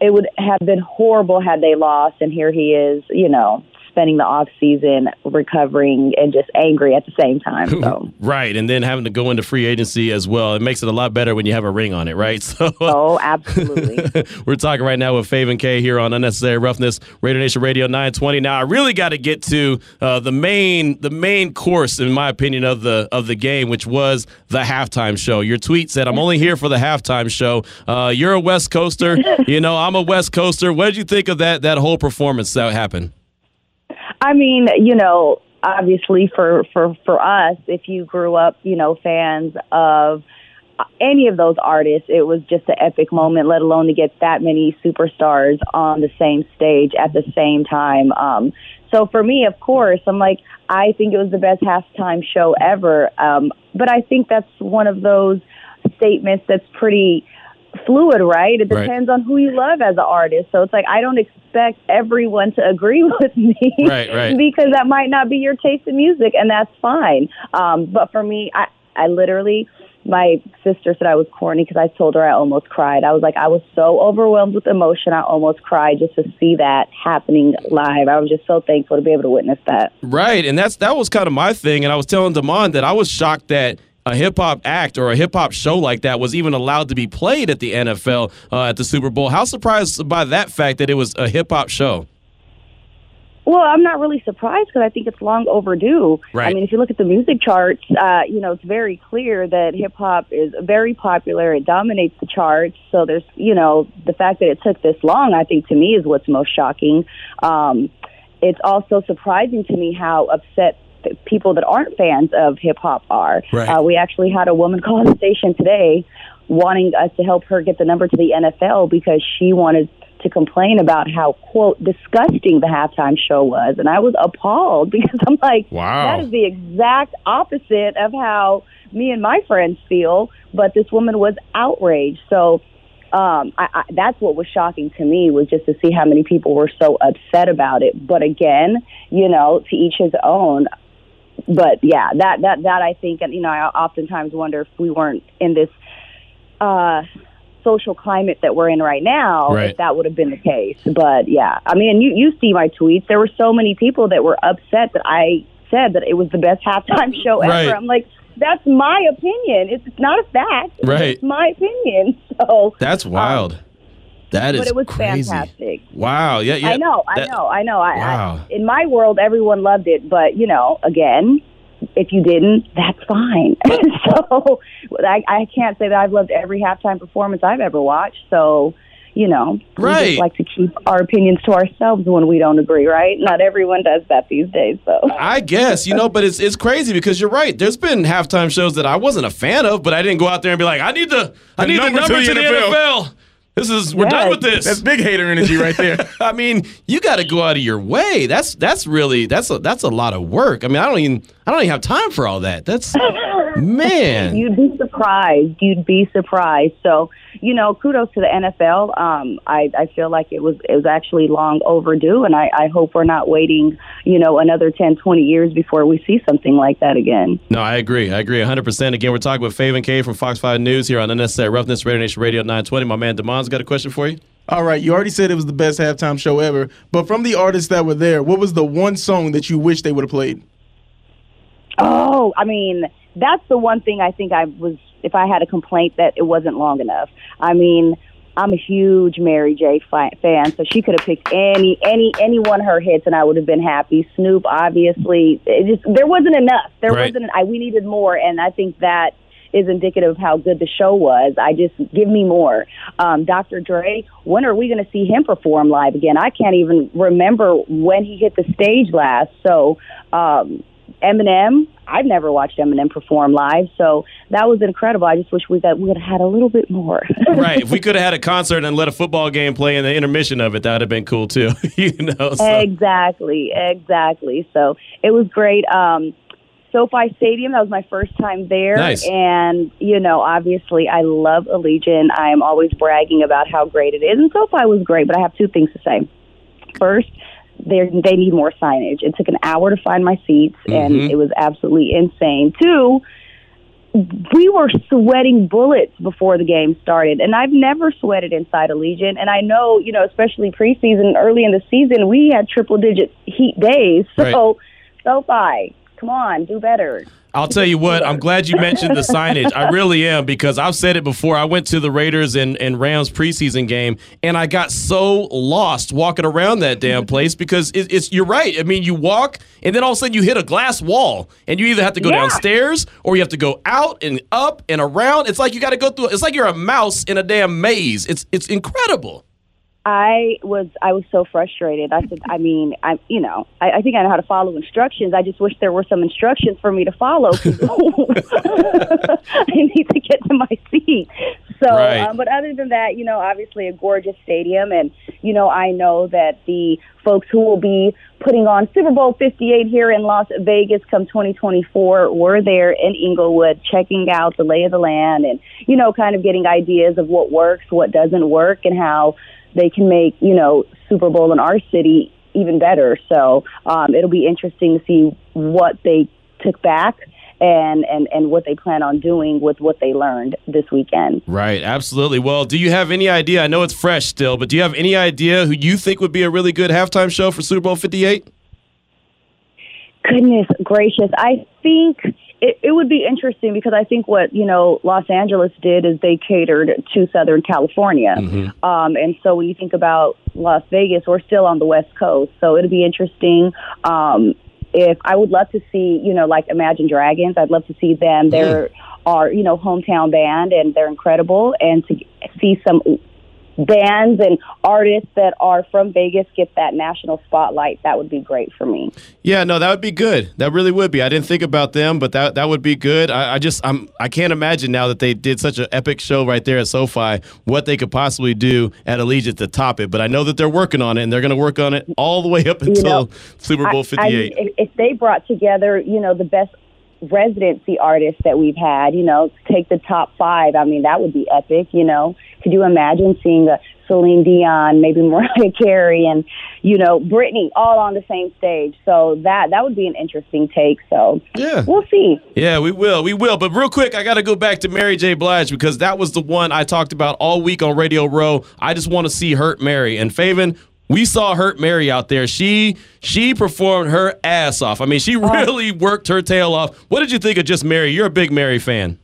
it would have been horrible had they lost, and here he is, you know, spending the off season recovering and just angry at the same time. So right, and then having to go into free agency as well. It makes it a lot better when you have a ring on it, right? So Oh, absolutely. we're talking right now with Faven K here on Unnecessary Roughness, Raider Nation Radio 920. Now I really got to get to uh, the main the main course, in my opinion, of the of the game, which was the halftime show. Your tweet said, "I'm only here for the halftime show." Uh, you're a West Coaster, you know. I'm a West Coaster. What did you think of that that whole performance that happened? I mean, you know, obviously for for for us, if you grew up, you know, fans of any of those artists, it was just an epic moment. Let alone to get that many superstars on the same stage at the same time. Um, so for me, of course, I'm like, I think it was the best halftime show ever. Um, but I think that's one of those statements that's pretty fluid, right? It Right. depends on who you love as an artist. So it's like I don't expect everyone to agree with me, Right, right. because that might not be your taste in music, and that's fine. Um, but for me, I, I literally. My sister said I was corny because I told her I almost cried. I was like, I was so overwhelmed with emotion, I almost cried just to see that happening live. I was just so thankful to be able to witness that. Right, and that's that was kind of my thing. And I was telling Damon that I was shocked that a hip hop act or a hip hop show like that was even allowed to be played at the NFL uh, at the Super Bowl. How surprised by that fact that it was a hip hop show? Well, I'm not really surprised because I think it's long overdue. Right. I mean, if you look at the music charts, uh, you know, it's very clear that hip hop is very popular. It dominates the charts. So there's, you know, the fact that it took this long, I think to me is what's most shocking. Um, it's also surprising to me how upset people that aren't fans of hip hop are. Right. Uh, we actually had a woman call on the station today wanting us to help her get the number to the NFL because she wanted to complain about how quote disgusting the halftime show was and I was appalled because I'm like Wow. that is the exact opposite of how me and my friends feel but this woman was outraged so um I, I that's what was shocking to me was just to see how many people were so upset about it but again you know to each his own but yeah that that that I think and you know I oftentimes wonder if we weren't in this uh social climate that we're in right now Right. if that would have been the case but yeah i mean you you see my tweets there were so many people that were upset that i said that it was the best halftime show Right. ever i'm like that's my opinion it's, it's not a fact Right. just my opinion so That's wild. That is but it was crazy. fantastic Wow. Yeah. Yeah. I know, I know, I know. I, Wow. I, in my world, everyone loved it, but you know, again, if you didn't, that's fine. so I, I can't say that I've loved every halftime performance I've ever watched. So, you know, we Right. just like to keep our opinions to ourselves when we don't agree, right? Not everyone does that these days. So I guess you know, but it's it's crazy because you're right. There's been halftime shows that I wasn't a fan of, but I didn't go out there and be like, I need the I The need number the to number the to the NFL. NFL. This is we're done with this. That's big hater energy right there. I mean, you got to go out of your way. That's that's really that's a that's a lot of work. I mean, I don't even I don't even have time for all that. That's man. You'd be surprised. You'd be surprised. So, you know, kudos to the NFL. Um, I, I feel like it was it was actually long overdue, and I, I hope we're not waiting, you know, another 10, 20 years before we see something like that again. No, I agree. I agree 100%. Again, we're talking with Faven K from Fox 5 News here on Unnecessary Roughness, Raider Nation Radio 920. My man Damon's got a question for you. All right, you already said it was the best halftime show ever, but from the artists that were there, what was the one song that you wish they would have played? Oh, I mean, that's the one thing I think I was, if I had a complaint that it wasn't long enough. I mean, I'm a huge Mary J. fan, so she could have picked any, any, any one of her hits, and I would have been happy. Snoop, obviously, it just there wasn't enough. There Right. wasn't. I we needed more, and I think that is indicative of how good the show was. I just give me more. Um, Dr. Dre, when are we going to see him perform live again? I can't even remember when he hit the stage last. So. Um, Eminem. I've never watched Eminem perform live, so that was incredible. I just wish we got we would have had a little bit more. right. If we could have had a concert and let a football game play in the intermission of it, that would have been cool too. you know. So. Exactly, exactly. So it was great. Um, SoFi Stadium. That was my first time there, Nice. and you know, obviously, I love Allegiant. I am always bragging about how great it is, and SoFi was great. But I have two things to say. First, they they need more signage. It took an hour to find my seats, and Mhm. it was absolutely insane. Two, we were sweating bullets before the game started, and I've never sweated inside Allegiant. And I know, you know, especially preseason, early in the season, we had triple digit heat days. So, Right. SoFi, come on, do better. I'll tell you what, I'm glad you mentioned the signage. I really am because I've said it before. I went to the Raiders and, and Rams preseason game and I got so lost walking around that damn place because it, it's you're right. I mean, you walk and then all of a sudden you hit a glass wall and you either have to go Yeah. downstairs or you have to go out and up and around. It's like you got to go through it's like you're a mouse in a damn maze. It's it's incredible. I was I was so frustrated. I said, I mean, I you know, I, I think I know how to follow instructions. I just wish there were some instructions for me to follow. I need to get to my seat. So, Right. um, but other than that, you know, obviously a gorgeous stadium, and you know, I know that the folks who will be putting on Super Bowl 58 here in Las Vegas come 2024 were there in Inglewood checking out the lay of the land and you know, kind of getting ideas of what works, what doesn't work, and how they can make you know Super Bowl in our city even better. So um, it'll be interesting to see what they took back and, and and what they plan on doing with what they learned this weekend. Right, absolutely. Well, do you have any idea? I know it's fresh still, but do you have any idea who you think would be a really good halftime show for Super Bowl 58? Goodness gracious. I think it, it would be interesting because I think what, you know, Los Angeles did is they catered to Southern California. Um, and so when you think about Las Vegas, we're still on the West Coast. So it'll be interesting. Um, if I would love to see, you know, like Imagine Dragons, I'd love to see them. They're our, you know, hometown band and they're incredible. And to see some bands and artists that are from Vegas get that national spotlight, that would be great for me. Yeah, no, that would be good. That really would be. I didn't think about them, but that that would be good. I, I just I'm I can't imagine now that they did such an epic show right there at SoFi, what they could possibly do at Allegiant to top it. But I know that they're working on it, and they're going to work on it all the way up You until know, Super Bowl I- I- 58. if, if they brought together, you know, the best residency artists that we've had, you know, take the top five. I mean, that would be epic. You know, could you imagine seeing a Celine Dion, maybe Mariah Carey, and you know, Britney all on the same stage? So that that would be an interesting take. So yeah, we'll see. Yeah, we will. We will. But real quick, I got to go back to Mary J. Blige because that was the one I talked about all week on Radio Row. I just want to see Hurt Mary. And Faven, we saw Hurt Mary out there. She she performed her ass off. I mean, she oh. really worked her tail off. What did you think of just Mary? You're a big Mary fan.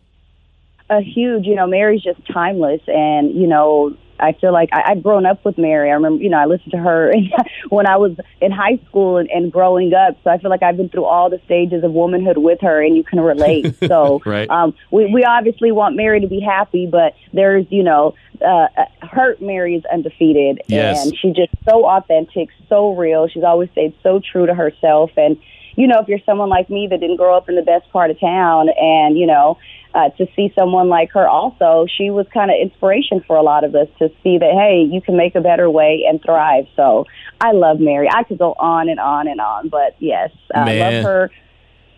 A huge, you know, Mary's just timeless, and you know, I feel like I, I've grown up with Mary. I remember, you know, I listened to her when I was in high school and, and growing up. So I feel like I've been through all the stages of womanhood with her, and you can relate. So Right. um, we we obviously want Mary to be happy, but there's, you know, uh, uh, hurt Mary is undefeated, Yes. and she's just so authentic, so real. She's always stayed so true to herself, and you know, if you're someone like me that didn't grow up in the best part of town, and you know, uh, to see someone like her also, she was kind of inspiration for a lot of us to see that hey, you can make a better way and thrive. So I love Mary. I could go on and on and on, but yes, I love her.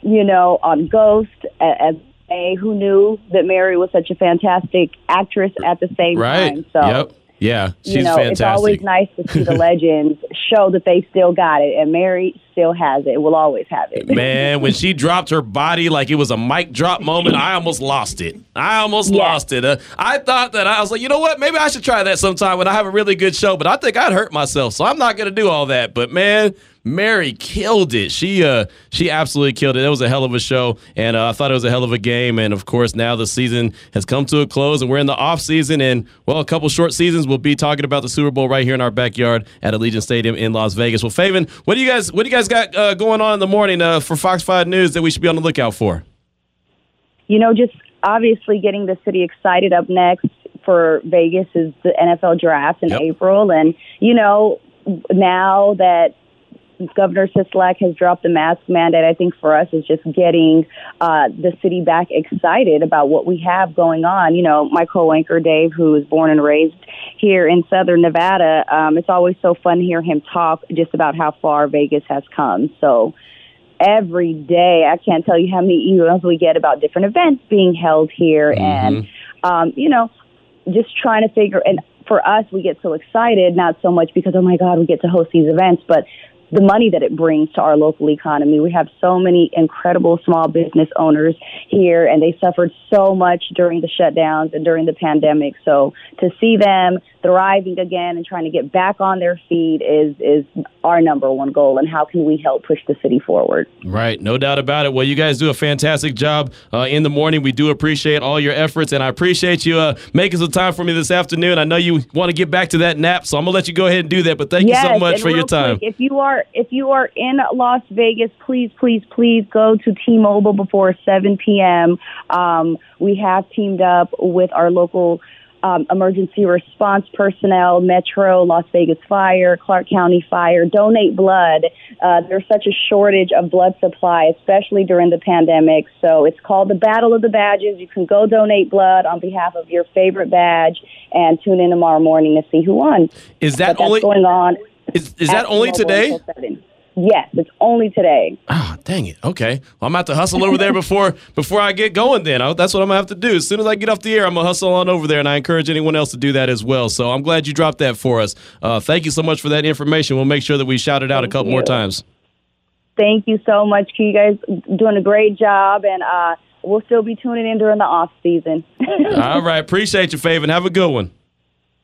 You know, on Ghost as a who knew that Mary was such a fantastic actress at the same Right. time. So yep. Yeah. She's you know, fantastic. it's always nice to see the legends show that they still got it, and Mary still has it. Will always have it. Man, when she dropped her body like it was a mic drop moment, I almost lost it. I almost lost it. Uh, I thought that I was like, you know what? Maybe I should try that sometime when I have a really good show. But I think I'd hurt myself, so I'm not gonna do all that. But man, Mary killed it. She uh she absolutely killed it. It was a hell of a show, and uh, I thought it was a hell of a game. And of course, now the season has come to a close, and we're in the off season. And well, a couple short seasons, we'll be talking about the Super Bowl right here in our backyard at Allegiant Stadium in Las Vegas. Well, Faven, what do you guys what do you guys got uh, going on in the morning uh, for Fox Five News that we should be on the lookout for? you know, just obviously getting the city excited up next for Vegas is the NFL draft in April. And, you know, now that Governor Sisolak has dropped the mask mandate, I think for us is just getting uh, the city back excited about what we have going on. You know, my co-anchor Dave, who was born and raised here in Southern Nevada, um, it's always so fun to hear him talk just about how far Vegas has come. So every day. I can't tell you how many emails we get about different events being held here, and um, you know, just trying to figure. And for us, we get so excited, not so much because oh my God, we get to host these events, but the money that it brings to our local economy. We have so many incredible small business owners here, and they suffered so much during the shutdowns and during the pandemic. So to see them thriving again and trying to get back on their feet is is our number one goal. And how can we help push the city forward? Right, no doubt about it. Well, you guys do a fantastic job uh, in the morning. We do appreciate all your efforts, and I appreciate you uh, making some time for me this afternoon. I know you want to get back to that nap, so I'm gonna let you go ahead and do that. But thank yes, you so much for your time. quick, if you are if you are in Las Vegas, please, please, please go to T-Mobile before 7 p.m. Um, we have teamed up with our local um, emergency response personnel, Metro, Las Vegas Fire, Clark County Fire. Donate blood. Uh, there's such a shortage of blood supply, especially during the pandemic. So it's called the Battle of the Badges. You can go donate blood on behalf of your favorite badge and tune in tomorrow morning to see who won. Is that only going on? Is, is that only today? Until 7. Yes, it's only today. Ah, dang it. Okay. Well, I'm about to hustle over there before before I get going. Then I, that's what I'm gonna have to do. As soon as I get off the air, I'm gonna hustle on over there, and I encourage anyone else to do that as well. So I'm glad you dropped that for us. Uh, thank you so much for that information. We'll make sure that we shout it out a couple more times. Thank you so much. You guys doing a great job, and uh, we'll still be tuning in during the off season. All right. Appreciate you, Faven. Have a good one.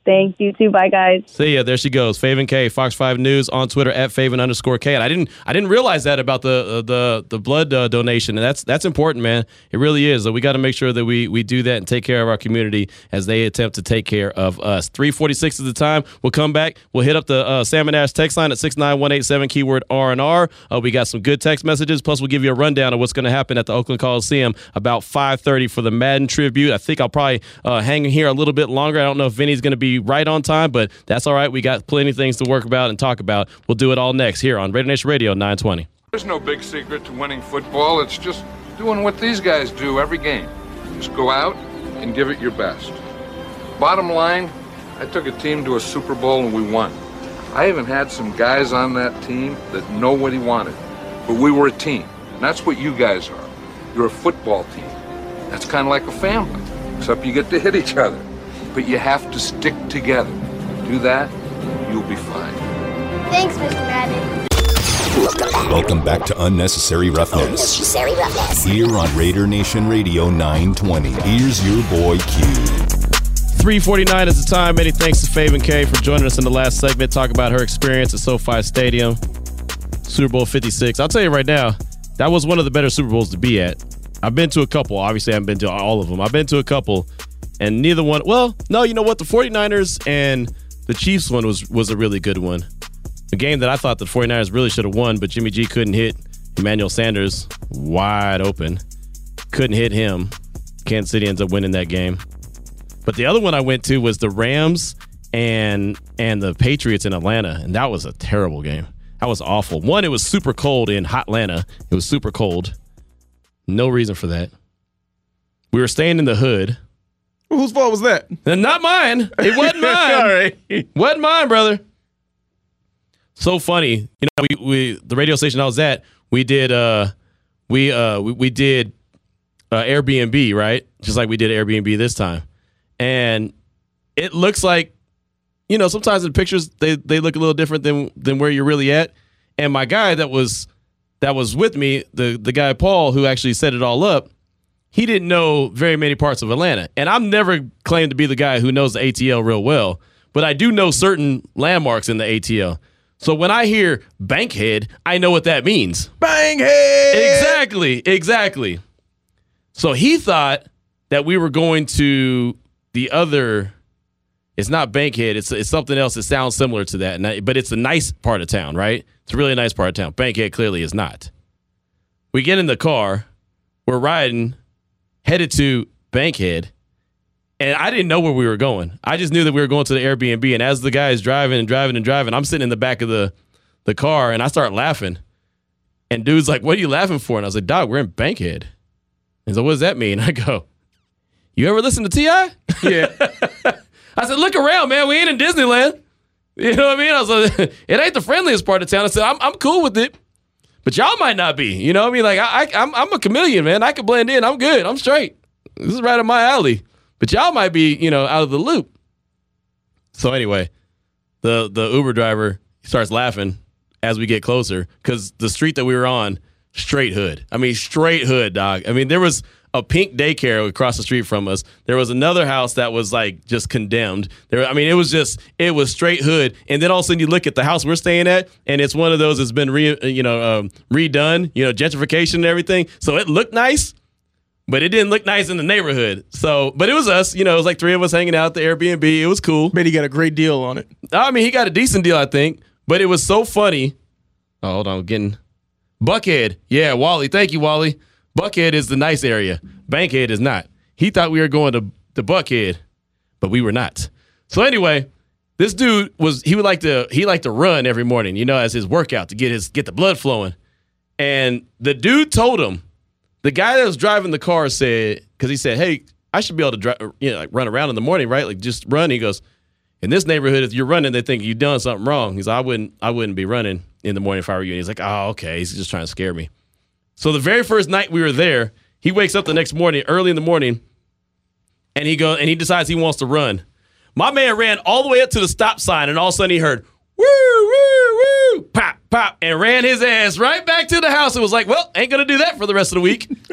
Thank you too. Bye, guys. See ya. There she goes. Faven K, Fox Five News on Twitter at Faven underscore K. And I didn't, I didn't realize that about the uh, the the blood uh, donation, and that's that's important, man. It really is. So we got to make sure that we we do that and take care of our community as they attempt to take care of us. Three forty six is the time. We'll come back. We'll hit up the uh, Salmon Ash text line at six nine one eight seven keyword R and R. Uh, We got some good text messages. Plus, we'll give you a rundown of what's going to happen at the Oakland Coliseum about five thirty for the Madden tribute. I think I'll probably uh, hang in here a little bit longer. I don't know if Vinny's going to be right on time, but that's all right. We got plenty of things to work about and talk about. We'll do it all next here on Raider Nation Radio 920. There's no big secret to winning football. It's just doing what these guys do every game. Just go out and give it your best. Bottom line, I took a team to a Super Bowl and we won. I even had some guys on that team that nobody wanted. But we were a team. And that's what you guys are. You're a football team. That's kind of like a family, except you get to hit each other. But you have to stick together. Do that, you'll be fine. Thanks, Mr. Madden. Welcome back to Unnecessary Roughness. Unnecessary roughness. Here on Raider Nation Radio 920. Here's your boy Q. 349 is the time. Many thanks to Faven K for joining us in the last segment. Talk about her experience at SoFi Stadium, Super Bowl 56. I'll tell you right now, that was one of the better Super Bowls to be at. I've been to a couple. Obviously, I haven't been to all of them. I've been to a couple, and neither one. Well, no, you know what? The 49ers and the Chiefs one was was a really good one. A game that I thought the 49ers really should have won, but Jimmy G couldn't hit Emmanuel Sanders wide open. Couldn't hit him. Kansas City ends up winning that game. But the other one I went to was the Rams and and the Patriots in Atlanta, and that was a terrible game. That was awful. One, it was super cold in hot Atlanta. It was super cold. No reason for that. We were staying in the hood. Whose fault was that? And not mine. It wasn't mine. All right. Wasn't mine, brother. So funny. You know, we, we the radio station I was at, we did uh we uh we, we did uh Airbnb, right? Just like we did Airbnb this time. And it looks like you know, sometimes in pictures they they look a little different than than where you're really at. And my guy that was that was with me, the the guy Paul who actually set it all up, he didn't know very many parts of Atlanta. And I'm never claimed to be the guy who knows the ATL real well, but I do know certain landmarks in the ATL. So when I hear Bankhead, I know what that means. Bankhead! Exactly, exactly. So he thought that we were going to the other it's not Bankhead. It's it's something else that sounds similar to that, I- but it's a nice part of town, right? It's a really nice part of town. Bankhead clearly is not. We get in the car, we're riding, headed to Bankhead, and I didn't know where we were going. I just knew that we were going to the Airbnb, and as the guy is driving and driving and driving, I'm sitting in the back of the the car, and I start laughing. And dude's like, "What are you laughing for?" And I was like, "Dog, we're in Bankhead." He's like, "What does that mean?" I go, "You ever listen to T.I.?" Yeah. I said, look around, man. We ain't in Disneyland. You know what I mean? I was like, it ain't the friendliest part of town. I said, I'm, I'm cool with it, but y'all might not be. You know what I mean? Like, I, I, I'm, I'm a chameleon, man. I can blend in. I'm good. I'm straight. This is right up my alley. But y'all might be, you know, out of the loop. So anyway, the the Uber driver starts laughing as we get closer because the street that we were on, straight hood. I mean, straight hood, dog. I mean, there was a pink daycare across the street from us. There was another house that was like just condemned. There, I mean, it was just it was straight hood. And then all of a sudden, you look at the house we're staying at, and it's one of those that's been re, you know um, redone, you know, gentrification and everything. So it looked nice, but it didn't look nice in the neighborhood. So, but it was us. You know, it was like three of us hanging out at the Airbnb. It was cool. Bet he got a great deal on it. I mean, he got a decent deal, I think. But it was so funny. Oh, hold on, I'm getting Buckhead. Yeah, Wally. Thank you, Wally. Buckhead is the nice area. Bankhead is not. He thought we were going to, to Buckhead, but we were not. So anyway, this dude was he would like to he liked to run every morning, you know, as his workout to get his get the blood flowing. And the dude told him, the guy that was driving the car said, because he said, Hey, I should be able to drive, you know, like run around in the morning, right? Like just run. He goes, In this neighborhood, if you're running, they think you've done something wrong. He's like, I wouldn't I wouldn't be running in the morning if I were you. And he's like, Oh, okay. He's just trying to scare me. So the very first night we were there, he wakes up the next morning, early in the morning, and he goes and he decides he wants to run. My man ran all the way up to the stop sign, and all of a sudden he heard woo woo woo pop pop and ran his ass right back to the house and was like, "Well, ain't gonna do that for the rest of the week."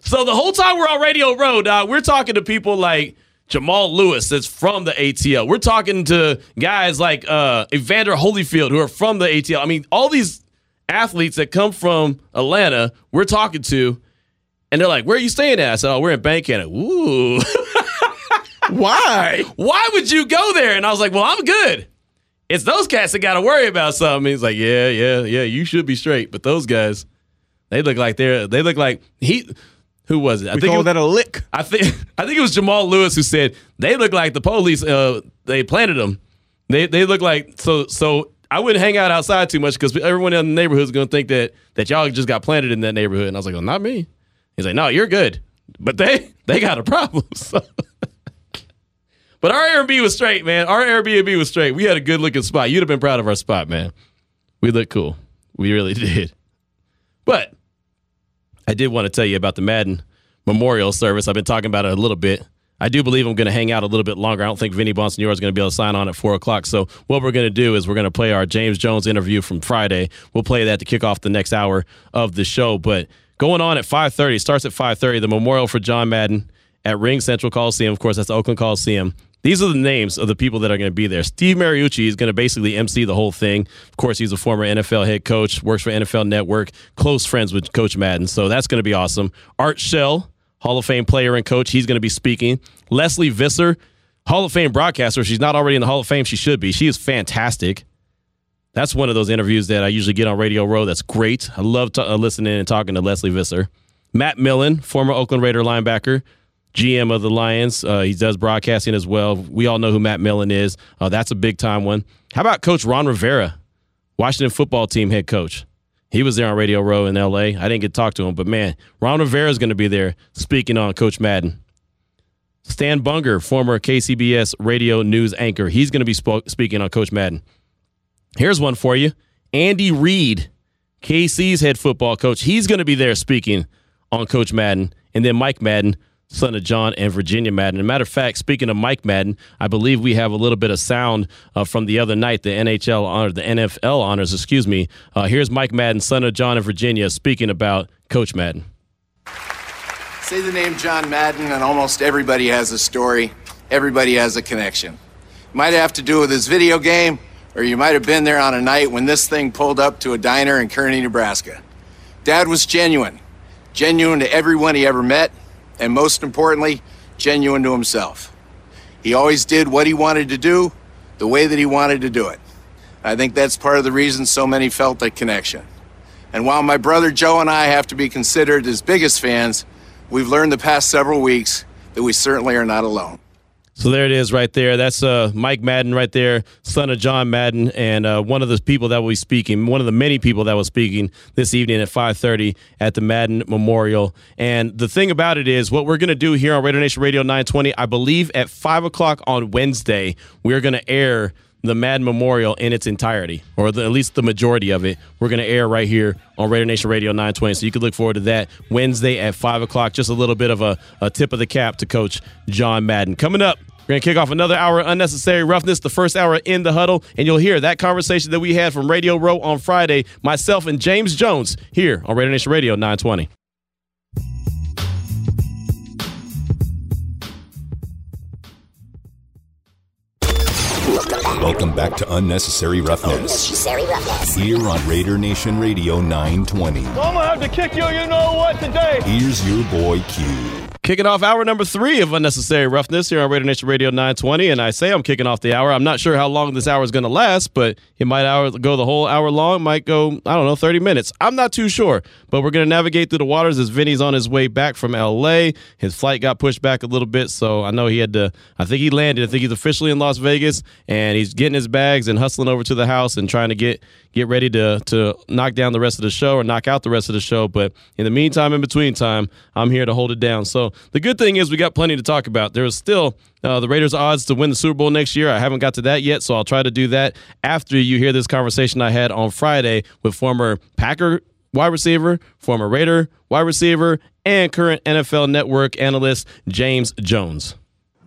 so the whole time we're on Radio Row, dog, we're talking to people like. Jamal Lewis that's from the ATL. We're talking to guys like uh, Evander Holyfield who are from the ATL. I mean, all these athletes that come from Atlanta, we're talking to, and they're like, "Where are you staying at?" I said, "Oh, we're in Bankhead." Ooh, why? Why would you go there? And I was like, "Well, I'm good." It's those cats that got to worry about something. He's like, "Yeah, yeah, yeah, you should be straight." But those guys, they look like they're they look like he. Who was it? I We think call it was, that a lick. I think I think it was Jamal Lewis who said they look like the police. Uh, they planted them. They they look like so so. I wouldn't hang out outside too much because everyone in the neighborhood is going to think that that y'all just got planted in that neighborhood. And I was like, well, not me. He's like, no, you're good, but they they got a problem. So. but our Airbnb was straight, man. Our Airbnb was straight. We had a good looking spot. You'd have been proud of our spot, man. We looked cool. We really did. But I did want to tell you about the Madden Memorial Service. I've been talking about it a little bit. I do believe I'm going to hang out a little bit longer. I don't think Vinny Bonsignore is going to be able to sign on at four o'clock. So what we're going to do is we're going to play our James Jones interview from Friday. We'll play that to kick off the next hour of the show. But going on at 5:30 starts at 5:30. The memorial for John Madden at RingCentral Coliseum. Of course, that's the Oakland Coliseum. These are the names of the people that are going to be there. Steve Mariucci is going to basically MC the whole thing. Of course, he's a former NFL head coach, works for NFL Network, close friends with Coach Madden. So that's going to be awesome. Art Shell, Hall of Fame player and coach, he's going to be speaking. Lesley Visser, Hall of Fame broadcaster. She's not already in the Hall of Fame. She should be. She is fantastic. That's one of those interviews that I usually get on Radio Row. That's great. I love to, uh, listening and talking to Lesley Visser. Matt Millen, former Oakland Raider linebacker, GM of the Lions. Uh, he does broadcasting as well. We all know who Matt Millen is. Uh, that's a big time one. How about Coach Ron Rivera, Washington football team head coach? He was there on Radio Row in LA. I didn't get to talk to him, but man, Ron Rivera is going to be there speaking on Coach Madden. Stan Bunger, former KCBS radio news anchor, he's going to be spo- speaking on Coach Madden. Here's one for you Andy Reid, KC's head football coach. He's going to be there speaking on Coach Madden. And then Mike Madden, son of John and Virginia Madden. As a matter of fact, speaking of Mike Madden, I believe we have a little bit of sound uh, from the other night, the NHL honor, the NFL honors, excuse me. Uh, here's Mike Madden, son of John and Virginia, speaking about Coach Madden. Say the name John Madden, and almost everybody has a story. Everybody has a connection. Might have to do with his video game, or you might have been there on a night when this thing pulled up to a diner in Kearney, Nebraska. Dad was genuine, genuine to everyone he ever met, and most importantly, genuine to himself. He always did what he wanted to do, the way that he wanted to do it. I think that's part of the reason so many felt that connection. And while my brother Joe and I have to be considered his biggest fans, we've learned the past several weeks that we certainly are not alone. So there it is, right there. That's uh, Mike Madden, right there, son of John Madden, and uh, one of the people that will be speaking, one of the many people that was speaking this evening at 5:30 at the Madden Memorial. And the thing about it is, what we're going to do here on Raider Nation Radio 920, I believe at five o'clock on Wednesday, we're going to air the Madden Memorial in its entirety, or the, at least the majority of it. We're going to air right here on Raider Nation Radio 920. So you can look forward to that Wednesday at 5 o'clock. Just a little bit of a, a tip of the cap to Coach John Madden. Coming up, We're going to kick off another hour of unnecessary roughness, the first hour in the huddle, and you'll hear that conversation that we had from Radio Row on Friday, myself and James Jones here on Raider Nation Radio 920. Welcome back to Unnecessary Roughness. Unnecessary roughness. Here on Raider Nation Radio 920. I'm gonna have to kick you, you know what, today. Here's your boy Q. Kicking off hour number three of Unnecessary Roughness here on Raider Nation Radio 920. And I say I'm kicking off the hour. I'm not sure how long this hour is going to last, but it might hour, go the whole hour long. It might go, I don't know, 30 minutes. I'm not too sure. But we're going to navigate through the waters as Vinny's on his way back from LA. His flight got pushed back a little bit. So I know he had to, I think he landed. I think he's officially in Las Vegas and he's getting his bags and hustling over to the house and trying to get get ready to to knock down the rest of the show or knock out the rest of the show. But in the meantime, in between time, I'm here to hold it down. So the good thing is we got plenty to talk about. There is still uh, the Raiders' odds to win the Super Bowl next year. I haven't got to that yet, so I'll try to do that after you hear this conversation I had on Friday with former Packer wide receiver, former Raider wide receiver, and current NFL Network analyst James Jones.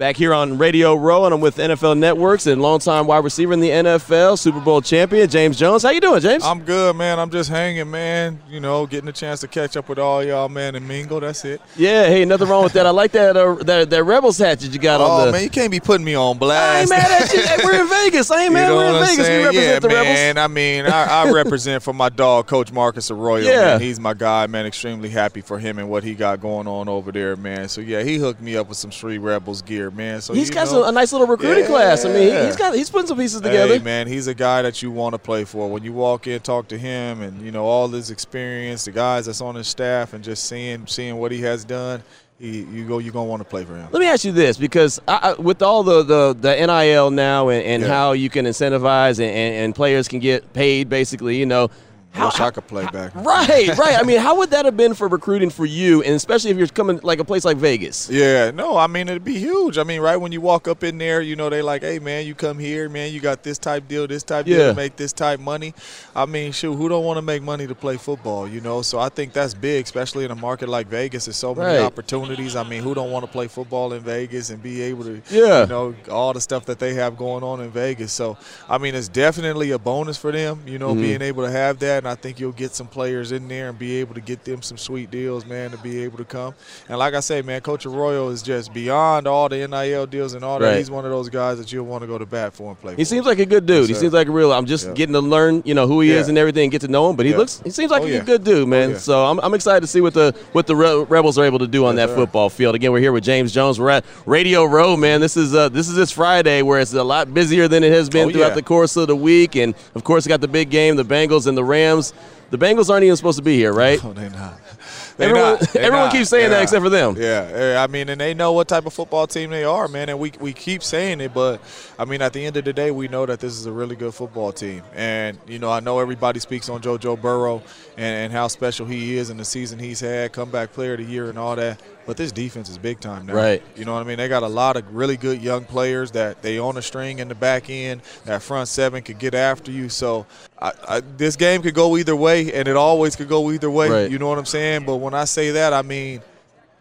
Back here on Radio Row, and I'm with NFL Networks and longtime wide receiver in the NFL, Super Bowl champion James Jones. How you doing, James? I'm good, man. I'm just hanging, man. You know, getting a chance to catch up with all y'all, man, and mingle. That's it. Yeah, hey, nothing wrong with that. I like that uh, that, that Rebels hat that you got oh, on the. man, you can't be putting me on blast. I ain't mad at you. Hey, we're in Vegas. I ain't You mad. We're in Vegas. We represent yeah, the man. Rebels. Man, I mean, I, I represent for my dog, Coach Marcus Arroyo. Yeah. Man. He's my guy, man. Extremely happy for him and what he got going on over there, man. So yeah, he hooked me up with some Street Rebels gear, man. So he's got know, some, a nice little recruiting class. I mean, he, Yeah. he's got he's putting some pieces together. Hey, man, he's a guy that you want to play for. When you walk in, talk to him, and you know all his experience, the guys that's on his staff, and just seeing seeing what he has done. He, you go, you're gonna want to play for him. Let me ask you this, because I, I, with all the, the, the NIL now and, and Yeah. how you can incentivize and, and, and players can get paid, basically, you know. I wish I could play back. Right, right. I mean, how would that have been for recruiting for you, and especially if you're coming like a place like Vegas? Yeah, no, I mean it'd be huge. I mean, right when you walk up in there, you know they like, hey man, you come here, man, you got this type deal, this type deal Yeah. to make this type money. I mean, shoot, who don't want to make money to play football, you know? So I think that's big, especially in a market like Vegas. There's so many Right. opportunities. I mean, who don't want to play football in Vegas and be able to, Yeah. you know, all the stuff that they have going on in Vegas. So I mean, it's definitely a bonus for them, you know, Mhm. being able to have that, and I think you'll get some players in there and be able to get them some sweet deals, man, to be able to come. And like I say, man, Coach Arroyo is just beyond all the NIL deals and all that. Right. He's one of those guys that you'll want to go to bat for and play. He for. seems like a good dude. Yes, he seems like a real. I'm just Yeah. getting to learn, you know, who he is and everything, and get to know him. But he Yeah. looks, he seems like Oh, a good dude, man. yeah. So I'm, I'm excited to see what the what the Rebels are able to do on that sir. football field. Again, we're here with James Jones. We're at Radio Row, man. This is uh, this is this Friday where it's a lot busier than it has been Oh, throughout yeah. the course of the week, and of course, we got the big game, the Bengals and the Rams. The Bengals aren't even supposed to be here, right? No, they're not. They Everyone, not. Everyone not. keeps saying They that not. except for them. Yeah, yeah, I mean, and they know what type of football team they are, man. And we we keep saying it, but I mean, at the end of the day, we know that this is a really good football team. And you know, I know everybody speaks on JoJo Burrow and, and how special he is and the season he's had, comeback player of the year, and all that. But this defense is big time now. Right. You know what I mean? They got a lot of really good young players that they own a string in the back end. That front seven could get after you. So I, I, this game could go either way, and it always could go either way. Right. You know what I'm saying? But when I say that, I mean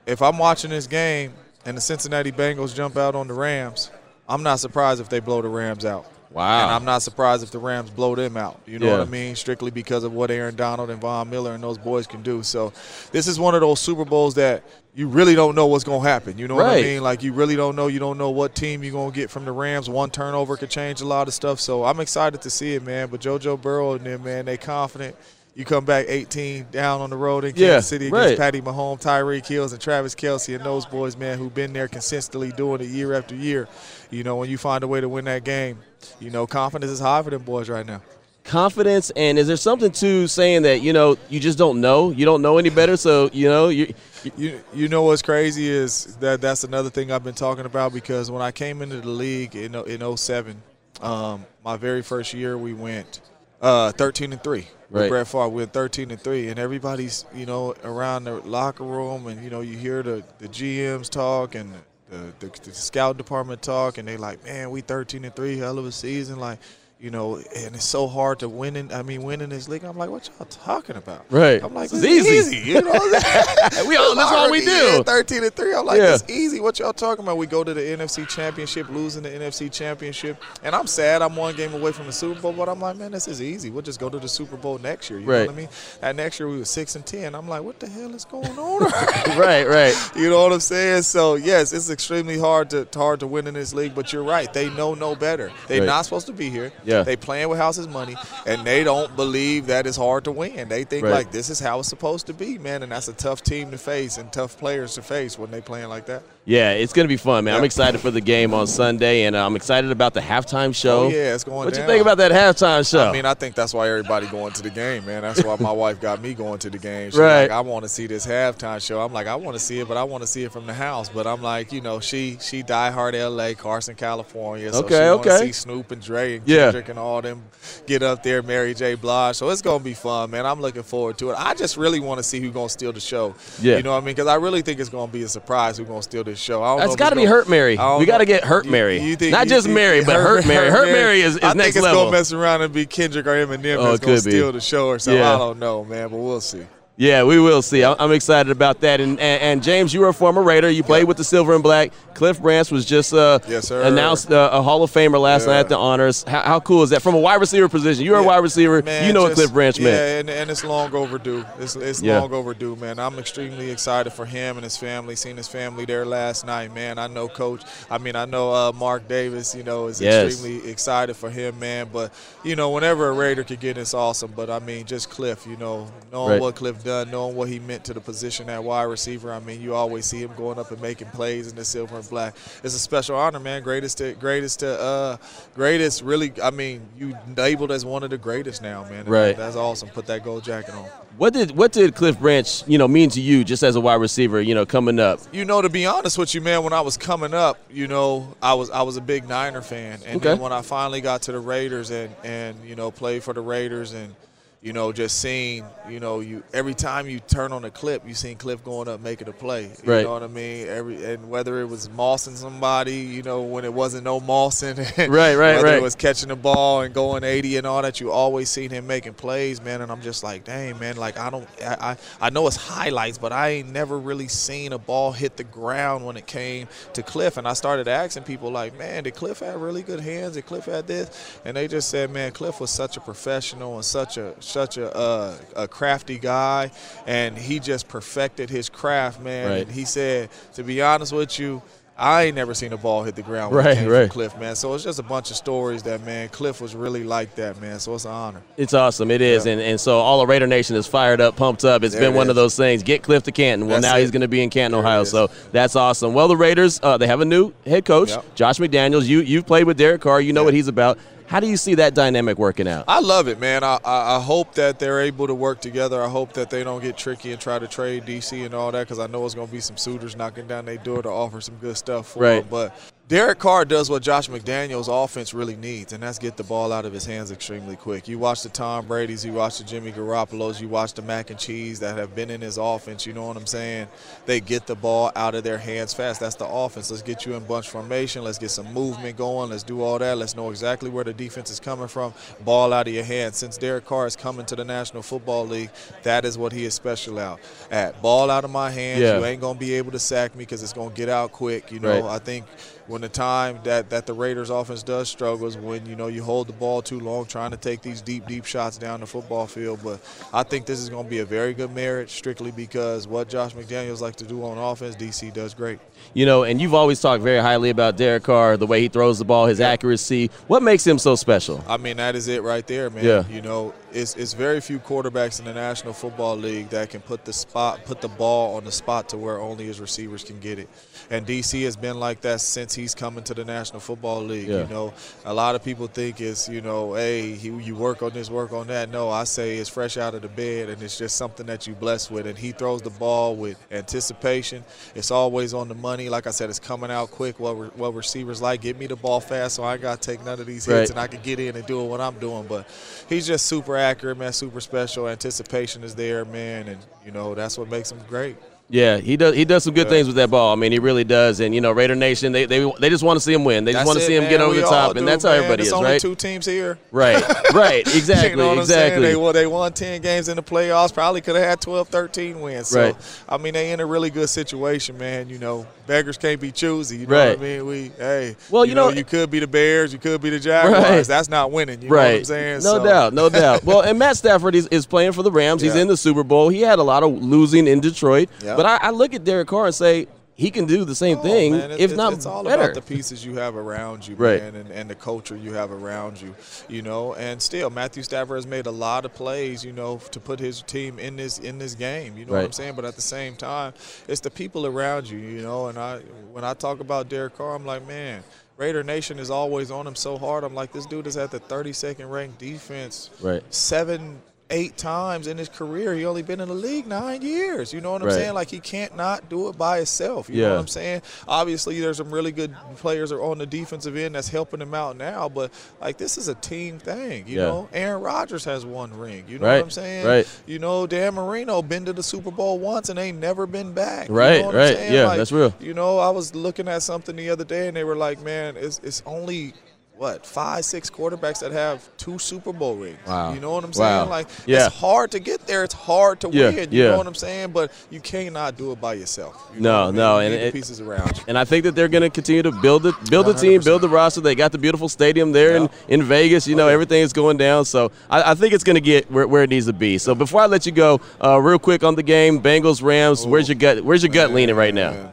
if I'm watching this game and the Cincinnati Bengals jump out on the Rams, I'm not surprised if they blow the Rams out. Wow. And I'm not surprised if the Rams blow them out. You know Yeah. what I mean? Strictly because of what Aaron Donald and Von Miller and those boys can do. So this is one of those Super Bowls that you really don't know what's going to happen. You know what I mean? Like you really don't know. You don't know what team you're going to get from the Rams. One turnover could change a lot of stuff. So I'm excited to see it, man. But JoJo Burrow and them, man, they confident. You come back 18 down on the road in Kansas Yeah, City against right. Patty Mahomes, Tyreek Hills, and Travis Kelce, and those boys, man, who've been there consistently doing it year after year. You know, when you find a way to win that game, you know, confidence is high for them boys right now. confidence and is there something to saying that you know you just don't know you don't know any better so you know you You you know what's crazy is that that's another thing I've been talking about because when I came into the league in in 07, um, my very first year we went uh, 13 and 3. Right. Brett Favre, We're 13 and 3 and everybody's, you know, around the locker room and you know, you hear the the GMs talk and the, the, the scout department talk and they like, "Man, we 13 and 3, hell of a season." Like you know, and it's so hard to win in. I mean, win in this league. I'm like, what y'all talking about? Right. I'm like, This this is is easy. easy. You know, We all- that's all we do. Thirteen and three. I'm like, Yeah. it's easy. What y'all talking about? We go to the NFC Championship, losing the NFC Championship, and I'm sad. I'm one game away from the Super Bowl, but I'm like, man, this is easy. We'll just go to the Super Bowl next year. You Right. know what I mean? That next year we were six and ten. I'm like, what the hell is going on? right, right. You know what I'm saying? So yes, it's extremely hard to hard to win in this league. But you're right; they know no better. They're Right. not supposed to be here. Yeah. They playing with house's money, and they don't believe that it's hard to win. They think Right. like this is how it's supposed to be, man. And that's a tough team to face and tough players to face when they playing like that. Yeah, it's going to be fun, man. I'm excited for the game on Sunday, and uh, I'm excited about the halftime show. Oh, yeah, it's going to. What you think about that halftime show? I mean, I think that's why everybody going to the game, man. That's why my wife got me going to the game. She's Right. like, I want to see this halftime show. I'm like, I want to see it, but I want to see it from the house. But I'm like, you know, she she diehard LA, Carson, California. So Okay, okay. see Snoop and Dre and Yeah. Kendrick and all them get up there, Mary J. Blige. So it's gonna be fun, man. I'm looking forward to it. I just really want to see who's gonna steal the show. Yeah. You know what I mean? Because I really think it's gonna be a surprise who's gonna steal this show. I That's got to be Hurt Mary. We got to get Hurt Mary. you Not you just Mary, but Hurt Mary. Hurt Mary is, is I next think it's level. gonna mess around and be Kendrick or Eminem Oh, that's it gonna could be. steal the show or something. Yeah. I don't know, man, but we'll see. Yeah, we will see. I'm excited about that. And, and, and James, you were a former Raider. You played with the Silver and Black. Cliff Branch was just uh, Yes, announced uh, a Hall of Famer last Yeah. night at the honors. How, how cool is that? From a wide receiver position, you're a wide receiver. Man, you know what just- Cliff Branch yeah, and, and it's long overdue. It's, it's Yeah. long overdue, man. I'm extremely excited for him and his family. Seeing his family there last night, man. I know Coach. I mean, I know uh, Mark Davis. You know, is Yes. extremely excited for him, man. But you know, whenever a Raider could get, it's awesome. But I mean, just Cliff. You know, knowing Right. what Cliff done, knowing what he meant to the position at wide receiver. I mean, you always see him going up and making plays in the silver and black. It's a special honor, man. Greatest to greatest to uh, greatest. Really, I mean, you labeled as one of the greatest now, man. Right. That's awesome. Put that gold jacket on. What did what did Cliff Branch, you know, mean to you just as a wide receiver, you know, coming up? You know, to be honest with you, man, when I was coming up, you know, I was I was a big Niner fan, and Okay. then when I finally got to the Raiders and and you know played for the Raiders and you know just seeing you know you every time you turn on a clip, you seen Cliff going up making a play. You Right. know what I mean? Every and whether it was mossing somebody, you know, when it wasn't no mossing, Right, right, whether right. it was catching the ball and going 80 and all that, you always seen him making plays, man. And I'm just like, dang, man, like I don't, I, I, I know it's highlights, but I ain't never really seen a ball hit the ground when it came to Cliff. And I started asking people, like, man, did Cliff have really good hands? Did Cliff have this? And they just said, man, Cliff was such a professional and such a such a uh, a crafty guy, and he just perfected his craft, man. Right. And he said, to be honest with you. I ain't never seen a ball hit the ground Right, right. Cliff, man. So it's just a bunch of stories that, man, Cliff was really like that, man. So it's an honor. It's awesome. It is. And and so all of Raider Nation is fired up, pumped up. It's There been it one of those things. Get Cliff to Canton. Well, That's now it. he's going to be in Canton, There Ohio. So that's awesome. Well, the Raiders, uh, they have a new head coach, Yep. Josh McDaniels. You you've played with Derek Carr. You know what he's about. How do you see that dynamic working out? I love it, man. I, I, I hope that they're able to work together. I hope that they don't get tricky and try to trade DC and all that because I know it's going to be some suitors knocking down their door to offer some good stuff for Right. them. But Derek Carr does what Josh McDaniels' offense really needs, and that's get the ball out of his hands extremely quick. You watch the Tom Brady's, you watch the Jimmy Garoppolo's, you watch the Mac Joneses that have been in his offense. You know what I'm saying? They get the ball out of their hands fast. That's the offense. Let's get you in bunch formation. Let's get some movement going. Let's do all that. Let's know exactly where the defense is coming from. Ball out of your hands. Since Derek Carr is coming to the National Football League, that is what he is special out at. Ball out of my hands. Yeah. You ain't gonna be able to sack me because it's gonna get out quick. You know, Right. I think when the time that, that the Raiders offense does struggle is when, you know, you hold the ball too long trying to take these deep, deep shots down the football field. But I think this is going to be a very good marriage strictly because what Josh McDaniels like to do on offense, DC does great. You know, and you've always talked very highly about Derek Carr, the way he throws the ball, his accuracy. What makes him so special? I mean, that is it right there, man. Yeah. You know, it's, it's very few quarterbacks in the National Football League that can put the spot, put the ball on the spot to where only his receivers can get it. And DC has been like that since he's coming to the National Football League. Yeah. You know, a lot of people think it's, you know, hey, he, you work on this, work on that. No, I say it's fresh out of the bed and it's just something that you blessed with. And he throws the ball with anticipation. It's always on the money. Like I said, it's coming out quick. What, re- what receivers like, get me the ball fast so I got to take none of these hits Right. and I can get in and do what I'm doing. But he's just super accurate, man, super special. Anticipation is there, man. And, you know, that's what makes him great. Yeah, he does. He does some good things with that ball. I mean, he really does. And you know, Raider Nation, they they, they just want to see him win. They just want to see him man. get over We the top, do, and that's how everybody There's is, only right? two teams here. Right, right, exactly, you know what I'm saying? exactly. They, well, they won 10 games in the playoffs. Probably could have had 12, 13 wins. So, Right. I mean, they in a really good situation, man. You know, beggars can't be choosy. You know Right. what I mean? We, hey, Well, you, you know, know- you could be the Bears, you could be the Jaguars. Right. That's not winning. You know right. what I'm saying? No So- doubt, no doubt. Well, and Matt Stafford is, is playing for the Rams. He's in the Super Bowl. He had a lot of losing in Detroit. Yeah. But I, I look at Derek Carr and say he can do the same thing, Oh, man, it- if not it's all better. about the pieces you have around you, Right. man, and, and the culture you have around you, you know. And still, Matthew Stafford has made a lot of plays, you know, to put his team in this in this game. You know what I'm saying? But at the same time, it's the people around you, you know. And I, when I talk about Derek Carr, I'm like, man. Raider Nation is always on him so hard. I'm like, this dude is at the 32nd ranked defense Right. seven, eight times in his career. He only been in the league nine years. You know what I'm Right. saying? Like he can't not do it by himself. You Yeah. know what I'm saying? Obviously, there's some really good players are on the defensive end that's helping him out now. But like this is a team thing. You Yeah. know, Aaron Rodgers has one ring. You know Right, what I'm saying? right. You know, Dan Marino been to the Super Bowl once and ain't never been back. You Right, know what I'm right. Yeah, Like, that's real. You know, I was looking at something the other day and they were like, man, it's it's only. What five, six quarterbacks that have two Super Bowl rings? Wow. You know what I'm Wow. saying? Like Yeah. it's hard to get there. It's hard to Yeah, win. You yeah. know what I'm saying? But you cannot do it by yourself. You No, I mean? no, You and it- pieces around you. And I think that they're going to continue to build it, build the team, build the roster. They got the beautiful stadium there in, in Vegas. You know, everything is going down. So I, I think it's going to get where, where it needs to be. So before I let you go, uh, real quick on the game, Bengals Rams. Where's your gut? Where's your gut leaning right now?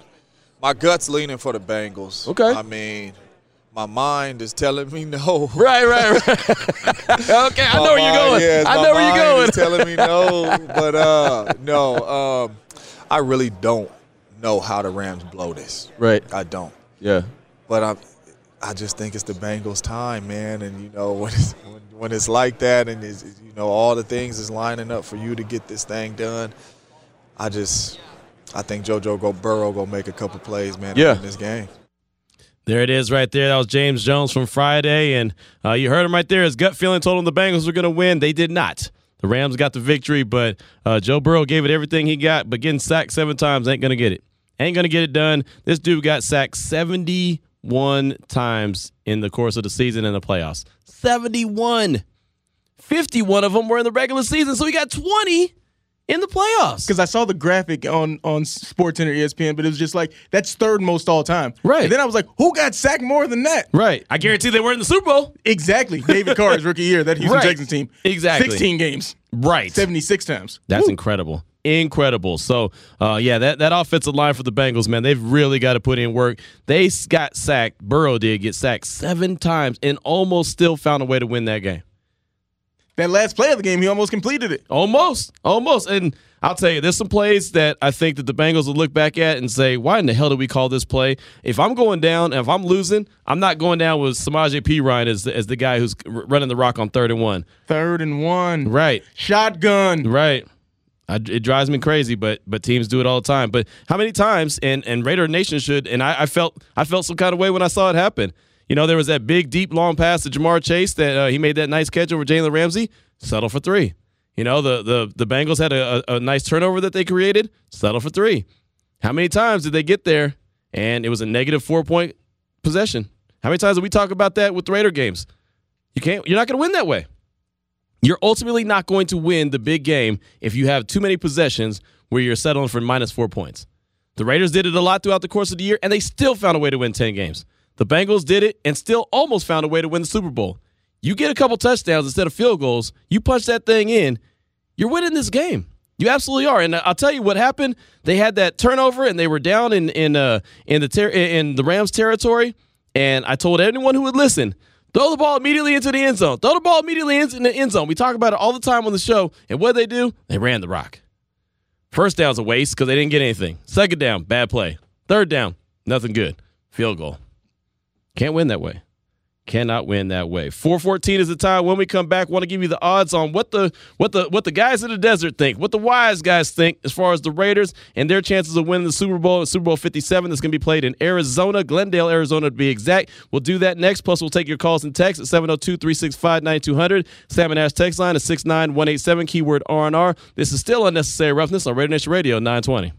My gut's leaning for the Bengals. Okay. I mean, my mind is telling me no. Right, right, right. okay, I know where you're going. yes, I know where you're going. telling me no, but uh, no. Um, I really don't know how the Rams blow this. Right. I don't. Yeah. But I, I just think it's the Bengals' time, man. And you know when it's when, when it's like that, and it's, you know all the things is lining up for you to get this thing done. I just, I think JoJo go Burrow go make a couple plays, man. Yeah. in this game. There it is right there. That was James Jones from Friday. And uh, you heard him right there. His gut feeling told him the Bengals were going to win. They did not. The Rams got the victory, but uh, Joe Burrow gave it everything he got, but getting sacked seven times ain't going to get it. Ain't going to get it done. This dude got sacked 71 times in the course of the season in the playoffs. 71. 51 of them were in the regular season, so he got 20 in the playoffs. Because I saw the graphic on on SportsCenter ESPN, but it was just like that's third most all time. Right. And then I was like, who got sacked more than that? Right. I guarantee they were in the Super Bowl. Exactly. David Carr's rookie year, that Houston Right. Texans team. Exactly. 16 games. Right. 76 times. That's Woo. incredible. Incredible. So, uh, yeah, that, that offensive line for the Bengals, man, they've really got to put in work. They got sacked. Burrow did get sacked seven times and almost still found a way to win that game. That last play of the game, he almost completed it. Almost. Almost. And I'll tell you, there's some plays that I think that the Bengals will look back at and say, why in the hell did we call this play? If I'm going down, if I'm losing, I'm not going down with Samaje Perine as, as the guy who's running the rock on third and one. Third and one. Right. Shotgun. Right. I, it drives me crazy, but but teams do it all the time. But how many times? And and Raider Nation should. And I, I felt I felt some kind of way when I saw it happen. You know, there was that big deep long pass to Ja'Marr Chase that uh, he made that nice catch over Jalen Ramsey. Settle for three. You know, the the the Bengals had a, a, a nice turnover that they created. Settle for three. How many times did they get there? And it was a negative four point possession. How many times did we talk about that with the Raider games? You can't. You're not going to win that way. You're ultimately not going to win the big game if you have too many possessions where you're settling for minus four points. The Raiders did it a lot throughout the course of the year, and they still found a way to win 10 games. The Bengals did it and still almost found a way to win the Super Bowl. You get a couple touchdowns instead of field goals, you punch that thing in, you're winning this game. You absolutely are. And I'll tell you what happened. They had that turnover and they were down in in uh in the ter- in the Rams territory. And I told anyone who would listen, throw the ball immediately into the end zone. Throw the ball immediately into the end zone. We talk about it all the time on the show. And what they do? They ran the rock. First down's a waste because they didn't get anything. Second down, bad play. Third down, nothing good. Field goal. Can't win that way. Cannot win that way. 414 is the time when we come back. Want to give you the odds on what the what the what the guys in the desert think, what the wise guys think as far as the Raiders and their chances of winning the Super Bowl, Super Bowl 57 that's going to be played in Arizona, Glendale, Arizona to be exact. We'll do that next. Plus, we'll take your calls and texts at 702-365-9200. Salmon Ash text line is 69187, keyword R&R. This is still unnecessary roughness on Raider Nation Radio 920.